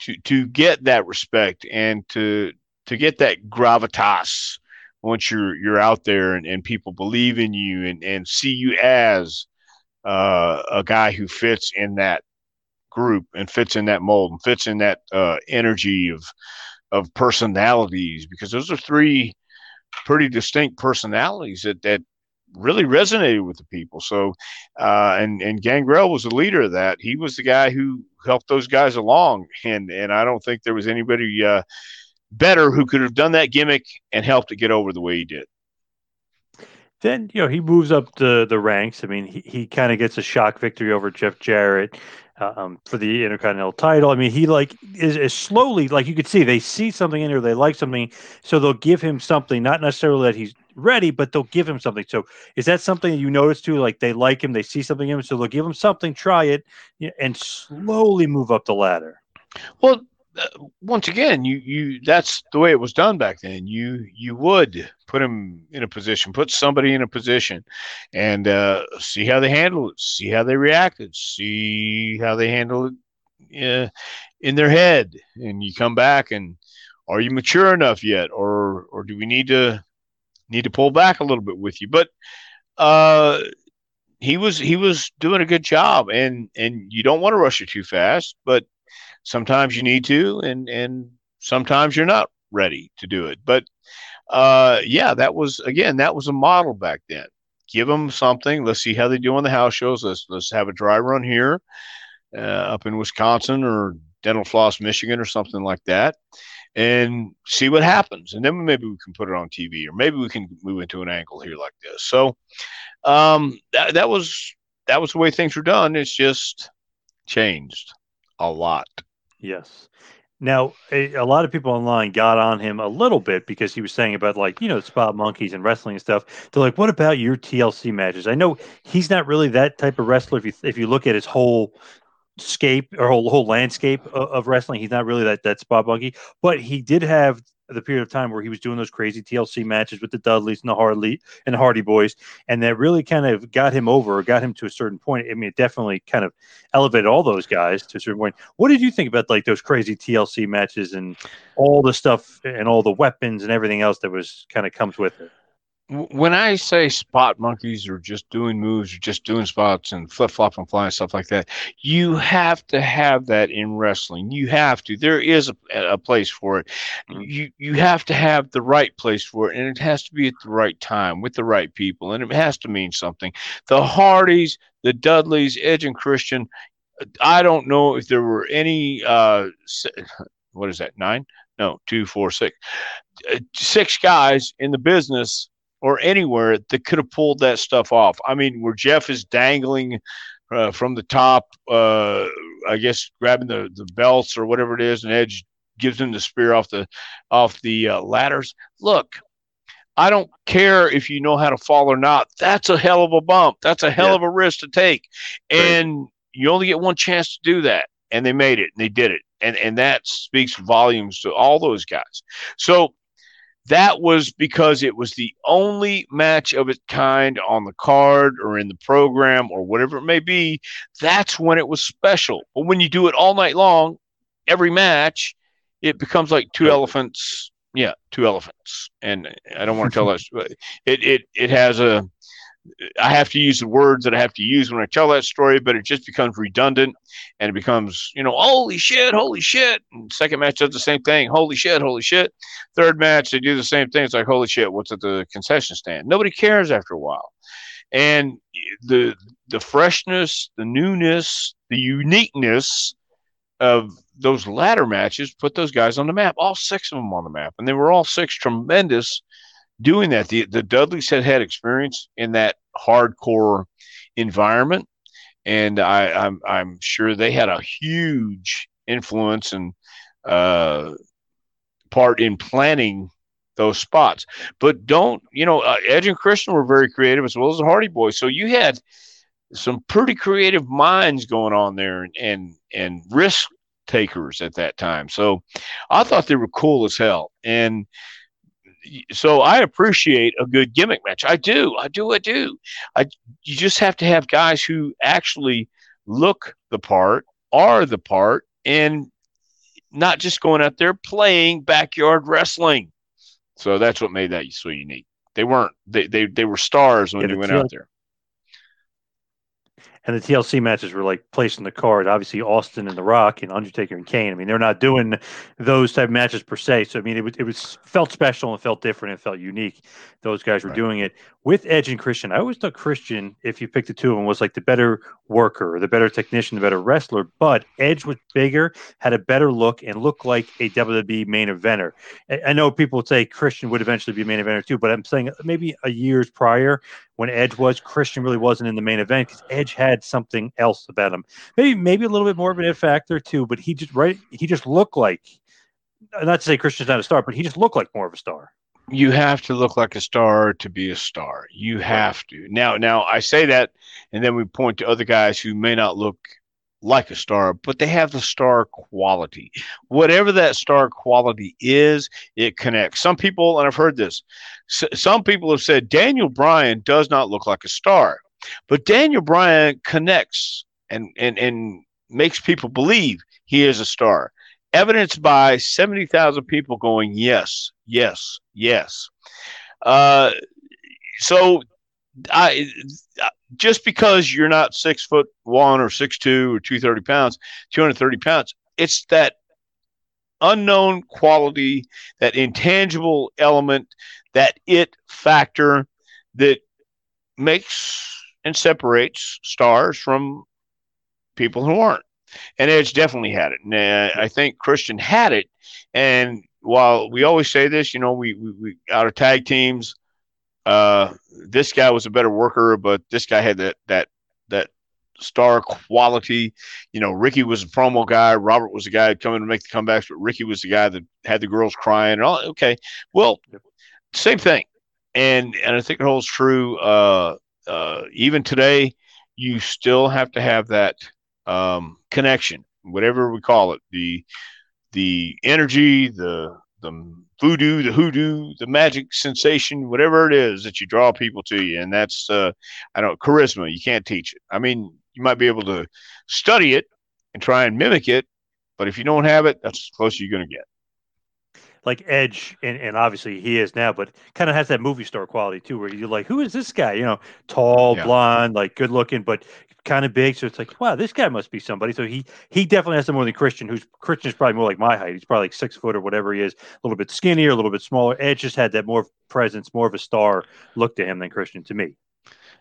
to to get that respect and to to get that gravitas once you're you're out there and, and people believe in you and, and see you as uh, a guy who fits in that group and fits in that mold and fits in that uh, energy of of personalities because those are three pretty distinct personalities that that really resonated with the people. So, uh, and and Gangrel was the leader of that. He was the guy who helped those guys along, and and I don't think there was anybody uh, better who could have done that gimmick and helped it get over the way he did. Then you know he moves up the the ranks. I mean, he, he kind of gets a shock victory over Jeff Jarrett um, for the Intercontinental title. I mean, he like is, is, slowly like you could see they see something in here, they like something, so they'll give him something. Not necessarily that he's ready, but they'll give him something. So is that something that you notice too? Like they like him, they see something in him, so they'll give him something, try it, and slowly move up the ladder. Well, uh, once again, you you that's the way it was done back then. You you would put him in a position, put somebody in a position, and uh, see how they handle it, see how they reacted, see how they handle it uh, in their head, and you come back and are you mature enough yet, or or or do we need to need to pull back a little bit with you? But uh, he was he was doing a good job, and and you don't want to rush it too fast, but sometimes you need to, and and sometimes you're not ready to do it. But uh, yeah, that was again that was a model back then. Give them something. Let's see how they do on the house shows. Let's let's have a dry run here, uh, up in Wisconsin or Dental Floss, Michigan, or something like that, and see what happens. And then maybe we can put it on TV, or maybe we can move into an angle here like this. So um, that that was that was the way things were done. It's just changed a lot. Yes. Now, a, a, lot of people online got on him a little bit because he was saying about like you know spot monkeys and wrestling and stuff. They're like, "What about your TLC matches?" I know he's not really that type of wrestler. If you if you look at his whole scape or whole, whole landscape of, of wrestling, he's not really that that spot monkey. But he did have the period of time where he was doing those crazy TLC matches with the Dudleys and the Harley and the Hardy Boys, and that really kind of got him over, got him to a certain point. I mean, it definitely kind of elevated all those guys to a certain point. What did you think about like those crazy TLC matches and all the stuff and all the weapons and everything else that was kind of comes with it? When I say spot monkeys or just doing moves or just doing spots and flip flop and fly and stuff like that, you have to have that in wrestling. You have to. There is a, a place for it. Mm-hmm. You you have to have the right place for it, and it has to be at the right time with the right people, and it has to mean something. The Hardys, the Dudleys, Edge and Christian. I don't know if there were any. Uh, what is that? Nine? No, two, four, six. Uh, six guys in the business or anywhere that could have pulled that stuff off. I mean, where Jeff is dangling uh, from the top, uh, I guess grabbing the, the belts or whatever it is, and Edge gives him the spear off the off the uh, ladders. Look, I don't care if you know how to fall or not. That's a hell of a bump. That's a hell yeah. of a risk to take, and right. you only get one chance to do that. And they made it, and they did it, and and that speaks volumes to all those guys. So that was because it was the only match of its kind on the card or in the program or whatever it may be. That's when it was special. But when you do it all night long, every match, it becomes like two elephants. Yeah, two elephants. And I don't want to tell us, but It it it has a I have to use the words that I have to use when I tell that story, but it just becomes redundant and it becomes, you know, holy shit, holy shit. And second match does the same thing, holy shit, holy shit. Third match, they do the same thing. It's like, holy shit, what's at the concession stand? Nobody cares after a while. And the the freshness, the newness, the uniqueness of those ladder matches put those guys on the map, all six of them on the map. And they were all six tremendous doing that. The the Dudleys had had experience in that hardcore environment, and I, I'm I'm sure they had a huge influence and uh, part in planning those spots. But don't you know? Uh, Edge and Christian were very creative as well as the Hardy Boys. So you had some pretty creative minds going on there, and and, and risk takers at that time. So I thought they were cool as hell, and so I appreciate a good gimmick match. I do, I do, I do. I you just have to have guys who actually look the part, are the part, and not just going out there playing backyard wrestling. So that's what made that so unique. They weren't they they, they were stars when yeah, they went out there and the TLC matches were like placed in the card. Obviously, Austin and The Rock and Undertaker and Kane. I mean, they're not doing those type of matches per se. So I mean, it was it was felt special and felt different and felt unique. Those guys were right. doing it with Edge and Christian. I always thought Christian, if you picked the two of them, was like the better worker, the better technician, the better wrestler. But Edge was bigger, had a better look, and looked like a WWE main eventer. I know people would say Christian would eventually be a main eventer too, but I'm saying maybe a years prior when Edge was, Christian really wasn't in the main event because Edge had something else about him. Maybe maybe a little bit more of an it factor too, but he just right he just looked like not to say Christian's not a star, but he just looked like more of a star. You have to look like a star to be a star. You have to. Now now I say that and then we point to other guys who may not look like a star, but they have the star quality. Whatever that star quality is, it connects. Some people, and I've heard this, some people have said Daniel Bryan does not look like a star, but Daniel Bryan connects and and and makes people believe he is a star. evidenced by 70,000 people going, yes, yes, yes. Uh, so I just because you're not six foot one or six two or 230 pounds, 230 pounds, it's that unknown quality, that intangible element, that it factor that makes and separates stars from people who aren't. And Edge definitely had it. And uh, I think Christian had it. And while we always say this, you know, we, we, we out of tag teams, uh, this guy was a better worker, but this guy had that, that, that star quality. You know, Ricky was a promo guy. Robert was the guy coming to make the comebacks, but Ricky was the guy that had the girls crying. And all, okay, well, same thing. And and I think it holds true. Uh, uh, even today, you still have to have that um, connection, whatever we call it, the the energy, the the voodoo, the hoodoo, the magic sensation, whatever it is that you draw people to you, and that's uh, I don't charisma. You can't teach it. I mean, you might be able to study it and try and mimic it, but if you don't have it, that's as close as you're going to get like Edge, and, and obviously he is now, but kind of has that movie star quality too, where you're like, who is this guy? You know, tall, yeah. blonde, like good looking, but kind of big. So it's like, wow, this guy must be somebody. So he he definitely has some more than Christian. Who's Christian is probably more like my height. He's probably like six foot or whatever he is, a little bit skinnier, a little bit smaller. Edge just had that more presence, more of a star look to him than Christian to me.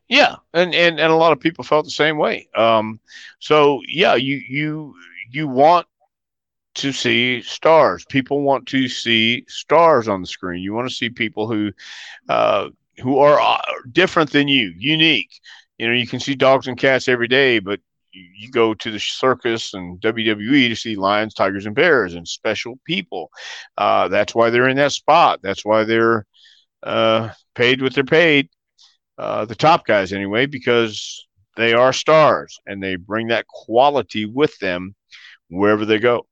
Yeah, and and and a lot of people felt the same way. Um, so yeah, you you you want to see stars. People want to see stars on the screen. You want to see people who uh, who are uh, different than you, unique. You know, you can see dogs and cats every day, but you go to the circus and WWE to see lions, tigers, and bears and special people. Uh, that's why they're in that spot. That's why they're uh, paid what they're paid. Uh, the top guys, anyway, because they are stars and they bring that quality with them wherever they go.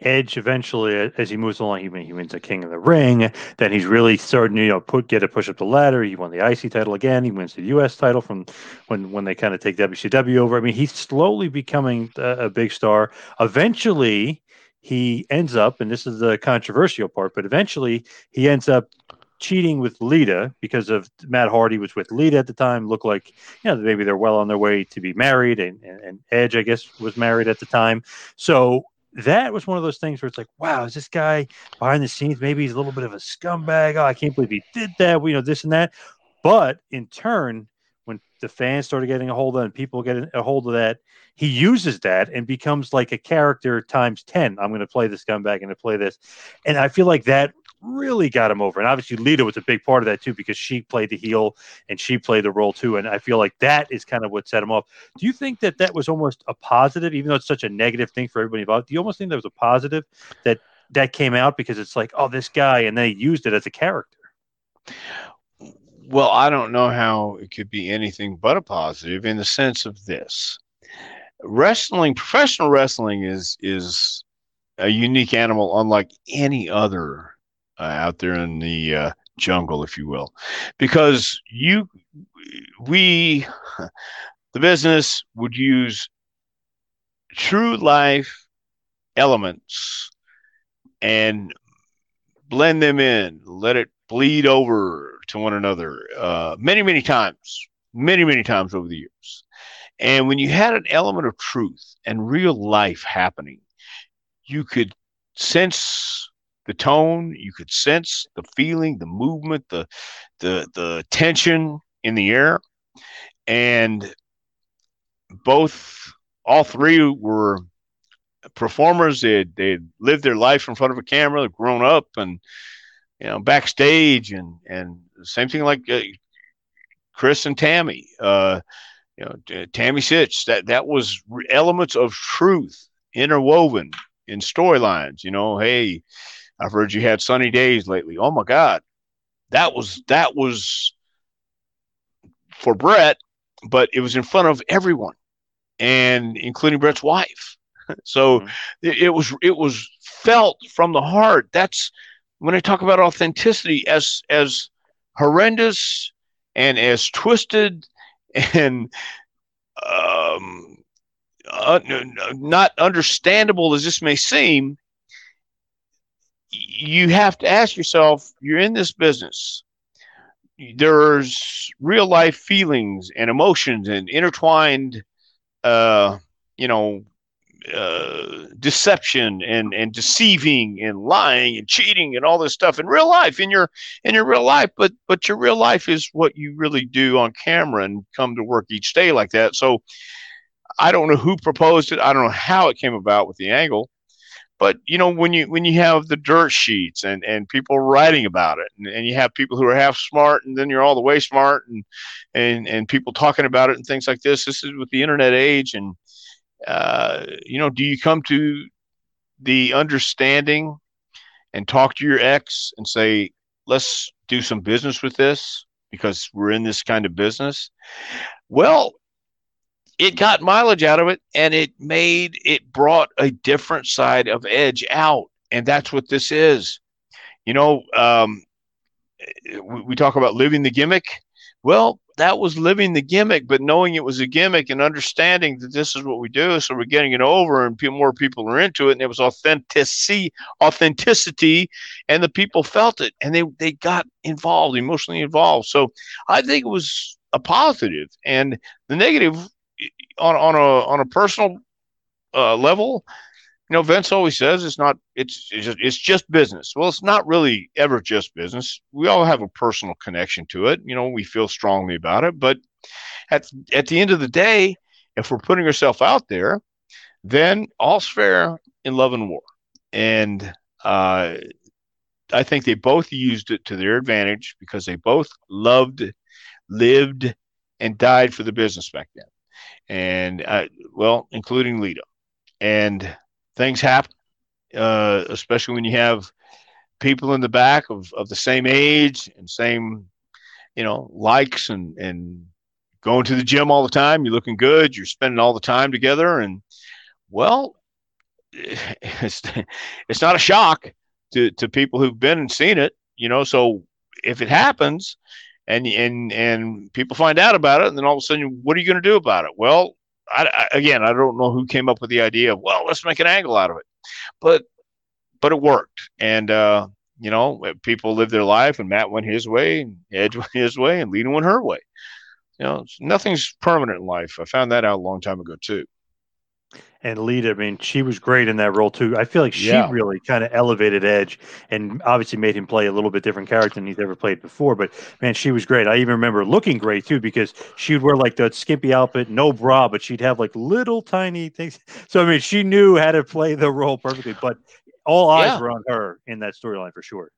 Edge eventually, as he moves along, he, he wins a King of the Ring. Then he's really starting to you know put get a push up the ladder. He won the IC title again. He wins the US title from when when they kind of take WCW over. I mean, he's slowly becoming a, a big star. Eventually, he ends up, and this is the controversial part, but eventually he ends up cheating with Lita because of Matt Hardy was with Lita at the time. Looked like you know maybe they're well on their way to be married, and, and, and Edge I guess was married at the time. So that was one of those things where it's like, wow, is this guy behind the scenes? Maybe he's a little bit of a scumbag. Oh, I can't believe he did that. You know, this and that. But in turn, when the fans started getting a hold of it and people get a hold of that, he uses that and becomes like a character times 10. I'm going to play this scumbag and to play this. And I feel like that really got him over. And obviously, Lita was a big part of that too because she played the heel and she played the role too. And I feel like that is kind of what set him off. Do you think that that was almost a positive, even though it's such a negative thing for everybody involved? Do you almost think that was a positive that that came out because it's like, oh, this guy, and they used it as a character? Well, I don't know how it could be anything but a positive in the sense of this. Wrestling, professional wrestling is is a unique animal unlike any other uh, out there in the uh, jungle, if you will, because you, we, the business would use true life elements and blend them in, let it bleed over to one another uh, many, many times, many, many times over the years. And when you had an element of truth and real life happening, you could sense the tone you could sense the feeling the movement the the the tension in the air. And both all three were performers. They they lived their life in front of a camera they've grown up and you know backstage and and same thing like uh, chris and tammy uh you know tammy Sytch that that was elements of truth interwoven in storylines you know hey I've heard you had sunny days lately. Oh my God. That was that was for Bret, but it was in front of everyone and including Bret's wife. So mm-hmm. it, it was it was felt from the heart. That's when I talk about authenticity as as horrendous and as twisted and um, uh, not understandable as this may seem, you have to ask yourself you're in this business. There's real life feelings and emotions and intertwined, uh, you know, uh, deception and and deceiving and lying and cheating and all this stuff in real life in your in your real life. But but your real life is what you really do on camera and come to work each day like that. So i don't know who proposed it. I don't know how it came about with the angle but you know when you when you have the dirt sheets and and people writing about it and, and you have people who are half smart and then you're all the way smart and and and people talking about it and things like this this is with the internet age and uh, you know, do you come to the understanding and talk to your ex and say, let's do some business with this because we're in this kind of business? Well, it got mileage out of it and it made it brought a different side of edge out. And that's what this is. You know, um, we, we talk about living the gimmick. Well, that was living the gimmick, but knowing it was a gimmick and understanding that this is what we do. So we're getting it over, and more people are into it. And it was authenticity, authenticity, and the people felt it, and they they got involved, emotionally involved. So I think it was a positive, and the negative on on a on a personal uh, level you know, Vince always says it's not it's it's just, it's just business. Well, it's not really ever just business. We all have a personal connection to it. You know, we feel strongly about it, but at at the end of the day, if we're putting ourselves out there, then all's fair in love and war. And uh, I think they both used it to their advantage because they both loved, lived, and died for the business back then. And uh, well, including Lita. And things happen, uh, especially when you have people in the back of, of the same age and same, you know, likes and, and going to the gym all the time. You're looking good. You're spending all the time together. And well, it's, it's not a shock to, to people who've been and seen it, you know, so if it happens and, and, and people find out about it, and then all of a sudden, what are you going to do about it? Well, I, I, again, I don't know who came up with the idea of well, let's make an angle out of it, but but it worked, and uh, you know, people lived their life, and Matt went his way, and Edge went his way, and Lita went her way. You know, nothing's permanent in life. I found that out a long time ago too and Lita, I mean, she was great in that role too. I feel like she yeah. really kind of elevated Edge and obviously made him play a little bit different character than he's ever played before. But man, she was great. I even remember looking great too because she would wear like the skimpy outfit, no bra, but she'd have like little tiny things. So I mean, she knew how to play the role perfectly. But all eyes yeah. were on her in that storyline for sure.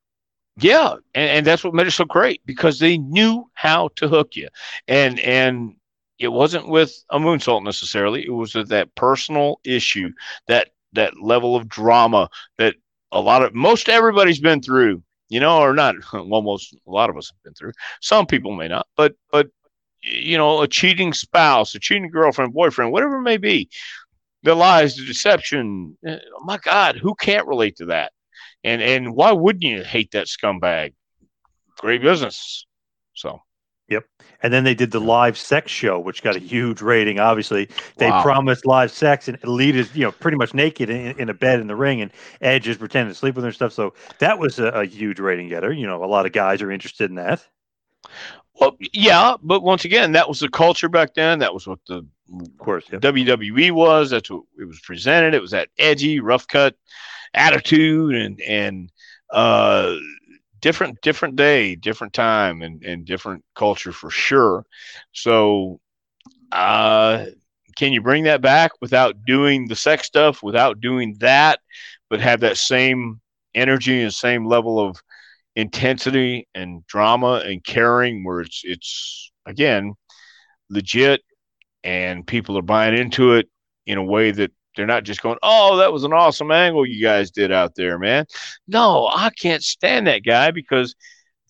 Yeah, and, and that's what made it so great because they knew how to hook you, and and it wasn't with a moonsault necessarily. It was with that personal issue, that that level of drama that a lot of most everybody's been through, you know, or not. Almost a lot of us have been through. Some people may not, but but you know, a cheating spouse, a cheating girlfriend, boyfriend, whatever it may be, the lies, the deception. Oh my God, who can't relate to that? And and why wouldn't you hate that scumbag? Great business. So Yep. And then they did the live sex show, which got a huge rating. Obviously, they wow. promised live sex, and Lita is you know pretty much naked in, in, a bed in the ring, and Edge is pretending to sleep with her and stuff. So that was a, a huge rating getter. You know, a lot of guys are interested in that. Well, yeah, but once again, that was the culture back then. That was what the of course yep. WWE was. That's what it was presented. It was that edgy, rough cut attitude, and and uh, different different day, different time, and, and different culture for sure. So, uh, can you bring that back without doing the sex stuff, without doing that, but have that same energy and same level of intensity and drama and caring, where it's it's again legit and people are buying into it in a way that they're not just going, "Oh, that was an awesome angle you guys did out there, man." No, I can't stand that guy because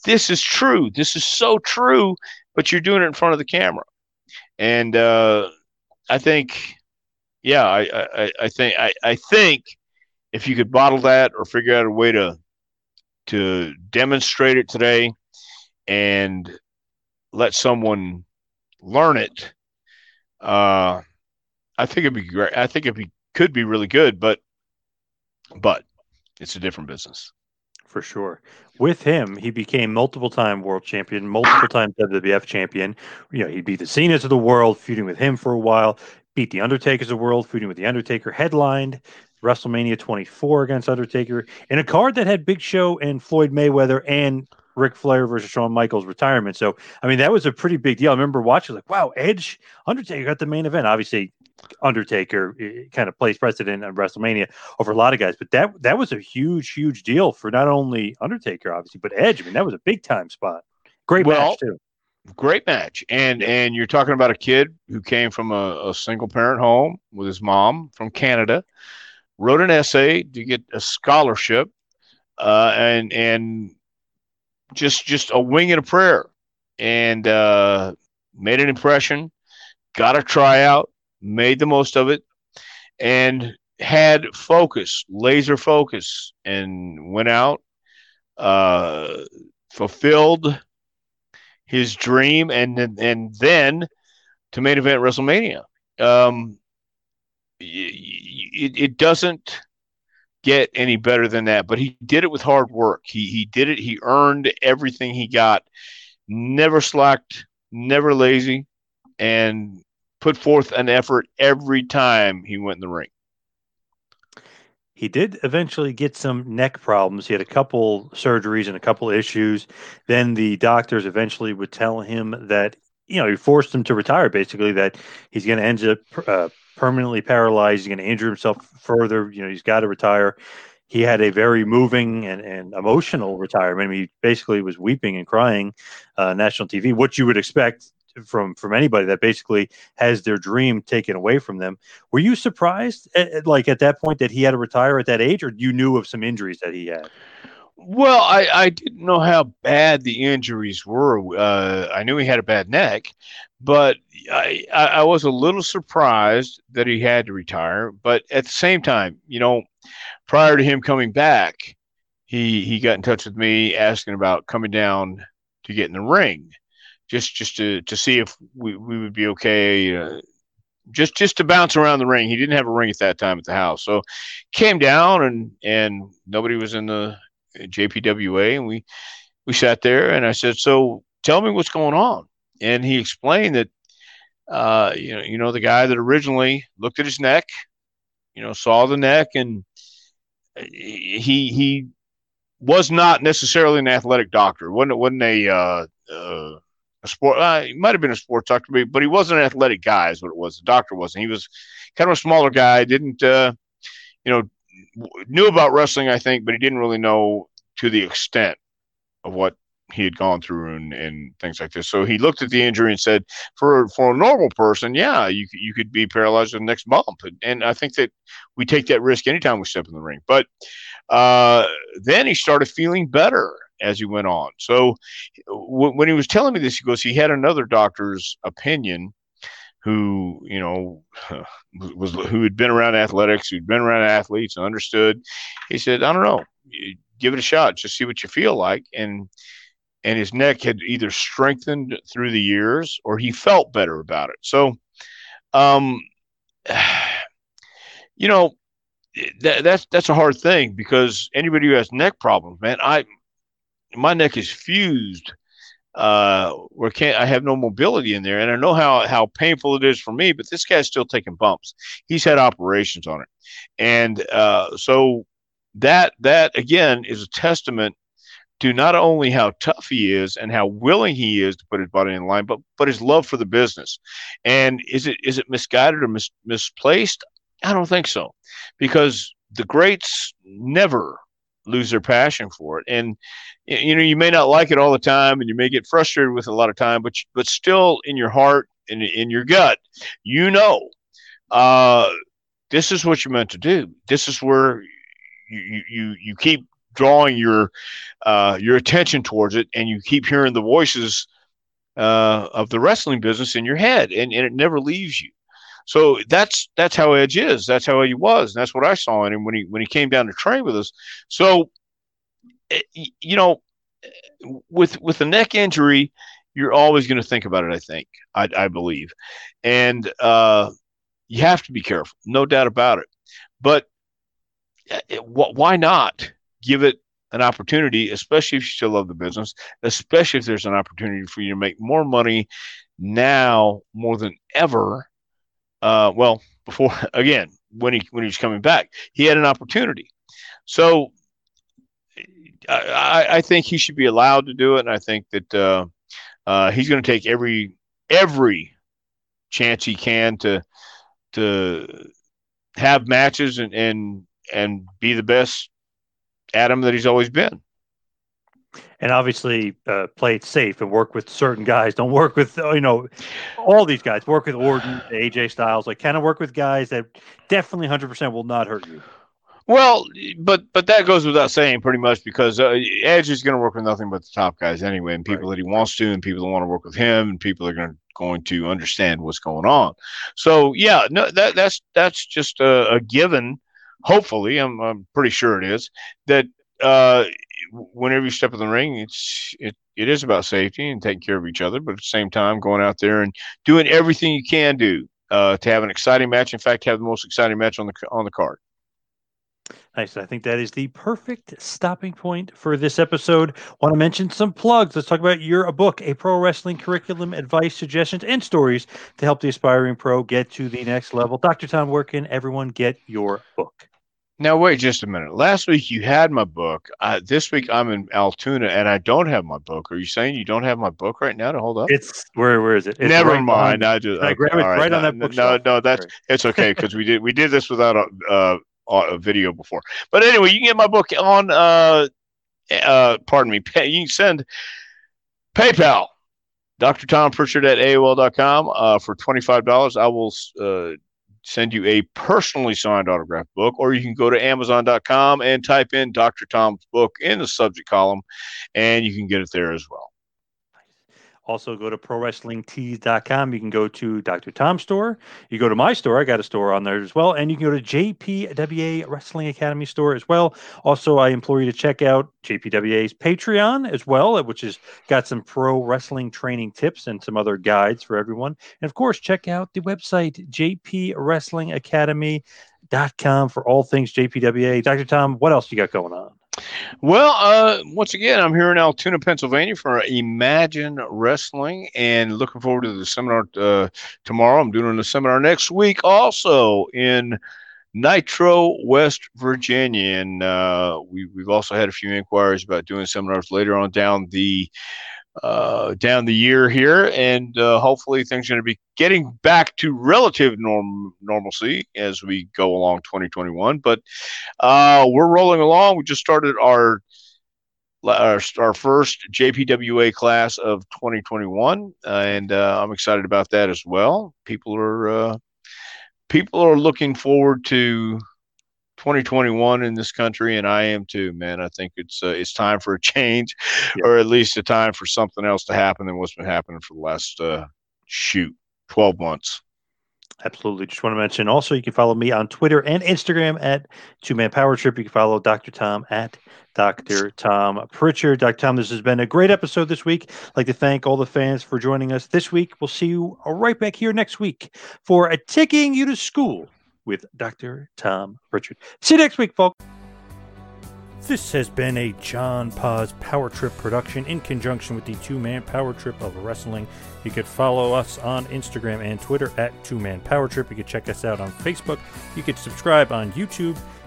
this is true. This is so true, but you're doing it in front of the camera, and uh, I think, yeah, I, I, I think, I, I think if you could bottle that or figure out a way to to demonstrate it today and let someone learn it, uh, I think it'd be great. I think it'd be, could be really good, but but it's a different business for sure. With him, he became multiple time world champion, multiple time WWF champion. You know, he beat the Cena's of the world, feuding with him for a while. Beat the Undertaker's of the world, feuding with the Undertaker. Headlined WrestleMania 24 against Undertaker in a card that had Big Show and Floyd Mayweather and Ric Flair versus Shawn Michaels retirement. So, I mean, that was a pretty big deal. I remember watching, like, wow, Edge, Undertaker got the main event. Obviously, Undertaker kind of plays precedent at WrestleMania over a lot of guys, but that that was a huge, huge deal for not only Undertaker, obviously, but Edge. I mean, that was a big time spot. Great well, match too. Great match, and and you're talking about a kid who came from a, a single parent home with his mom from Canada, wrote an essay to get a scholarship, uh, and and just just a wing and a prayer, and uh, made an impression, got a tryout, made the most of it, and had focus, laser focus, and went out, uh, fulfilled his dream, and and then to main event WrestleMania. Um, it, it doesn't get any better than that. But he did it with hard work. He he did it. He earned everything he got. Never slacked. Never lazy, and put forth an effort every time he went in the ring. He did eventually get some neck problems. He had a couple surgeries and a couple issues. Then the doctors eventually would tell him that you know he forced him to retire. Basically, that he's going to end up uh, permanently paralyzed. He's going to injure himself further. You know, he's got to retire. He had a very moving and, and emotional retirement. I mean, he basically was weeping and crying uh, national TV, what you would expect from from anybody that basically has their dream taken away from them. Were you surprised, at, like at that point, that he had to retire at that age, or you knew of some injuries that he had? Well, I, I didn't know how bad the injuries were. Uh, I knew he had a bad neck, but I, I was a little surprised that he had to retire. But at the same time, you know, prior to him coming back, he he got in touch with me asking about coming down to get in the ring, just just to to see if we, we would be okay. Uh, just just to bounce around the ring. He didn't have a ring at that time at the house, so came down and and nobody was in the JPWA, and we we sat there, and I said, "So tell me what's going on." And he explained that, uh, you know, you know, the guy that originally looked at his neck, you know, saw the neck, and he he was not necessarily an athletic doctor. wasn't wasn't a uh, uh, a sport. Uh, he might have been a sports doctor, but he wasn't an athletic guy. Is what it was. The doctor wasn't. He was kind of a smaller guy. Didn't uh, you know? knew about wrestling, I think, but he didn't really know to the extent of what he had gone through and, and things like this. So he looked at the injury and said, for for a normal person, yeah, you you could be paralyzed the next bump. And, and I think that we take that risk anytime we step in the ring. But uh, then he started feeling better as he went on. So w- when he was telling me this, he goes, he had another doctor's opinion who you know was who had been around athletics, who'd been around athletes and understood. He said, "I don't know, give it a shot, just see what you feel like." And and his neck had either strengthened through the years or he felt better about it. So, um, you know, that, that's that's a hard thing because anybody who has neck problems, man, I my neck is fused uh, where can't I have no mobility in there, and I know how how painful it is for me. But this guy's still taking bumps. He's had operations on it, and uh, so that that again is a testament to not only how tough he is and how willing he is to put his body in line, but but his love for the business. And is it is it misguided or mis- misplaced? I don't think so, because the greats never lose their passion for it. And you know, you may not like it all the time, and you may get frustrated with it a lot of time, but but still, in your heart and in your gut, you know, uh, this is what you're meant to do. This is where you you you keep drawing your uh, your attention towards it, and you keep hearing the voices uh, of the wrestling business in your head, and, and it never leaves you. So that's that's how Edge is. That's how he was. And that's what I saw in him when he when he came down to train with us. So eh, you know, with with a neck injury, you're always going to think about it. I think I, I believe, and uh, you have to be careful, no doubt about it. But it, why not give it an opportunity, especially if you still love the business, especially if there's an opportunity for you to make more money now more than ever. Uh, well, before again, when he when he was coming back, he had an opportunity. So I, I think he should be allowed to do it, and I think that uh, uh, he's going to take every every chance he can to to have matches and and and be the best Adam that he's always been. And obviously, uh, play it safe and work with certain guys. Don't work with you know all these guys. Work with Orton, AJ Styles. Like, kind of work with guys that definitely hundred percent will not hurt you. Well, but but that goes without saying, pretty much, because uh, Edge is going to work with nothing but the top guys anyway, and people right. that he wants to, and people that want to work with him, and people that are going to going to understand what's going on. So yeah, no, that that's that's just a, a given. Hopefully, I'm I'm pretty sure it is that uh, whenever you step in the ring, it's it it is about safety and taking care of each other, but at the same time, going out there and doing everything you can do uh, to have an exciting match. In fact, have the most exciting match on the on the card. Nice. I think that is the perfect stopping point for this episode. Want to mention some plugs. Let's talk about your book, a pro wrestling curriculum, advice, suggestions, and stories to help the aspiring pro get to the next level. Dr. Tom, can everyone get your book? Now wait just a minute. Last week you had my book. Uh, this week I'm in Altoona and I don't have my book. Are you saying you don't have my book right now to hold up? It's where where is it? It's Never right mind. I just I grab it right, right on that book. No, no, that's it's okay because we did we did this without a, uh, a video before. But anyway, you can get my book on. Uh, uh, pardon me. Pay, you can send PayPal. Dr. Tom Prichard at AOL.com uh, for $25. I will uh, send you a personally signed autograph book, or you can go to Amazon.com and type in Dr. Tom's book in the subject column, and you can get it there as well. Also, go to prowrestlingtees.com. You can go to Dr. Tom's store. You go to my store. I got a store on there as well. And you can go to JPWA Wrestling Academy store as well. Also, I implore you to check out JPWA's Patreon as well, which has got some pro wrestling training tips and some other guides for everyone. And of course, check out the website, JP Wrestling Academy.com for all things JPWA. Dr. Tom, what else you got going on? Well, uh, once again, I'm here in Altoona, Pennsylvania for Imagine Wrestling, and looking forward to the seminar uh, tomorrow. I'm doing a seminar next week, also in Nitro, West Virginia, and uh, we, we've also had a few inquiries about doing seminars later on down the uh, down the year here, and uh, hopefully things are going to be getting back to relative norm normalcy as we go along 2021. But uh, we're rolling along. We just started our our, our first JPWA class of 2021, and uh, I'm excited about that as well. People are uh, people are looking forward to 2021 in this country, and I am too, man. I think it's uh, it's time for a change, yeah. or at least a time for something else to happen than what's been happening for the last uh, shoot 12 months. Absolutely. Just want to mention also you can follow me on Twitter and Instagram at Two Man Power Trip. You can follow Dr. Tom at Dr. Tom Prichard. Dr. Tom, this has been a great episode this week. I'd like to thank all the fans for joining us this week. We'll see you right back here next week for a Taking You to School with Dr. Tom Prichard. See you next week, folks. This has been a John Paz Power Trip production in conjunction with the Two Man Power Trip of Wrestling. You could follow us on Instagram and Twitter at Two Man Power Trip. You could check us out on Facebook. You could subscribe on YouTube.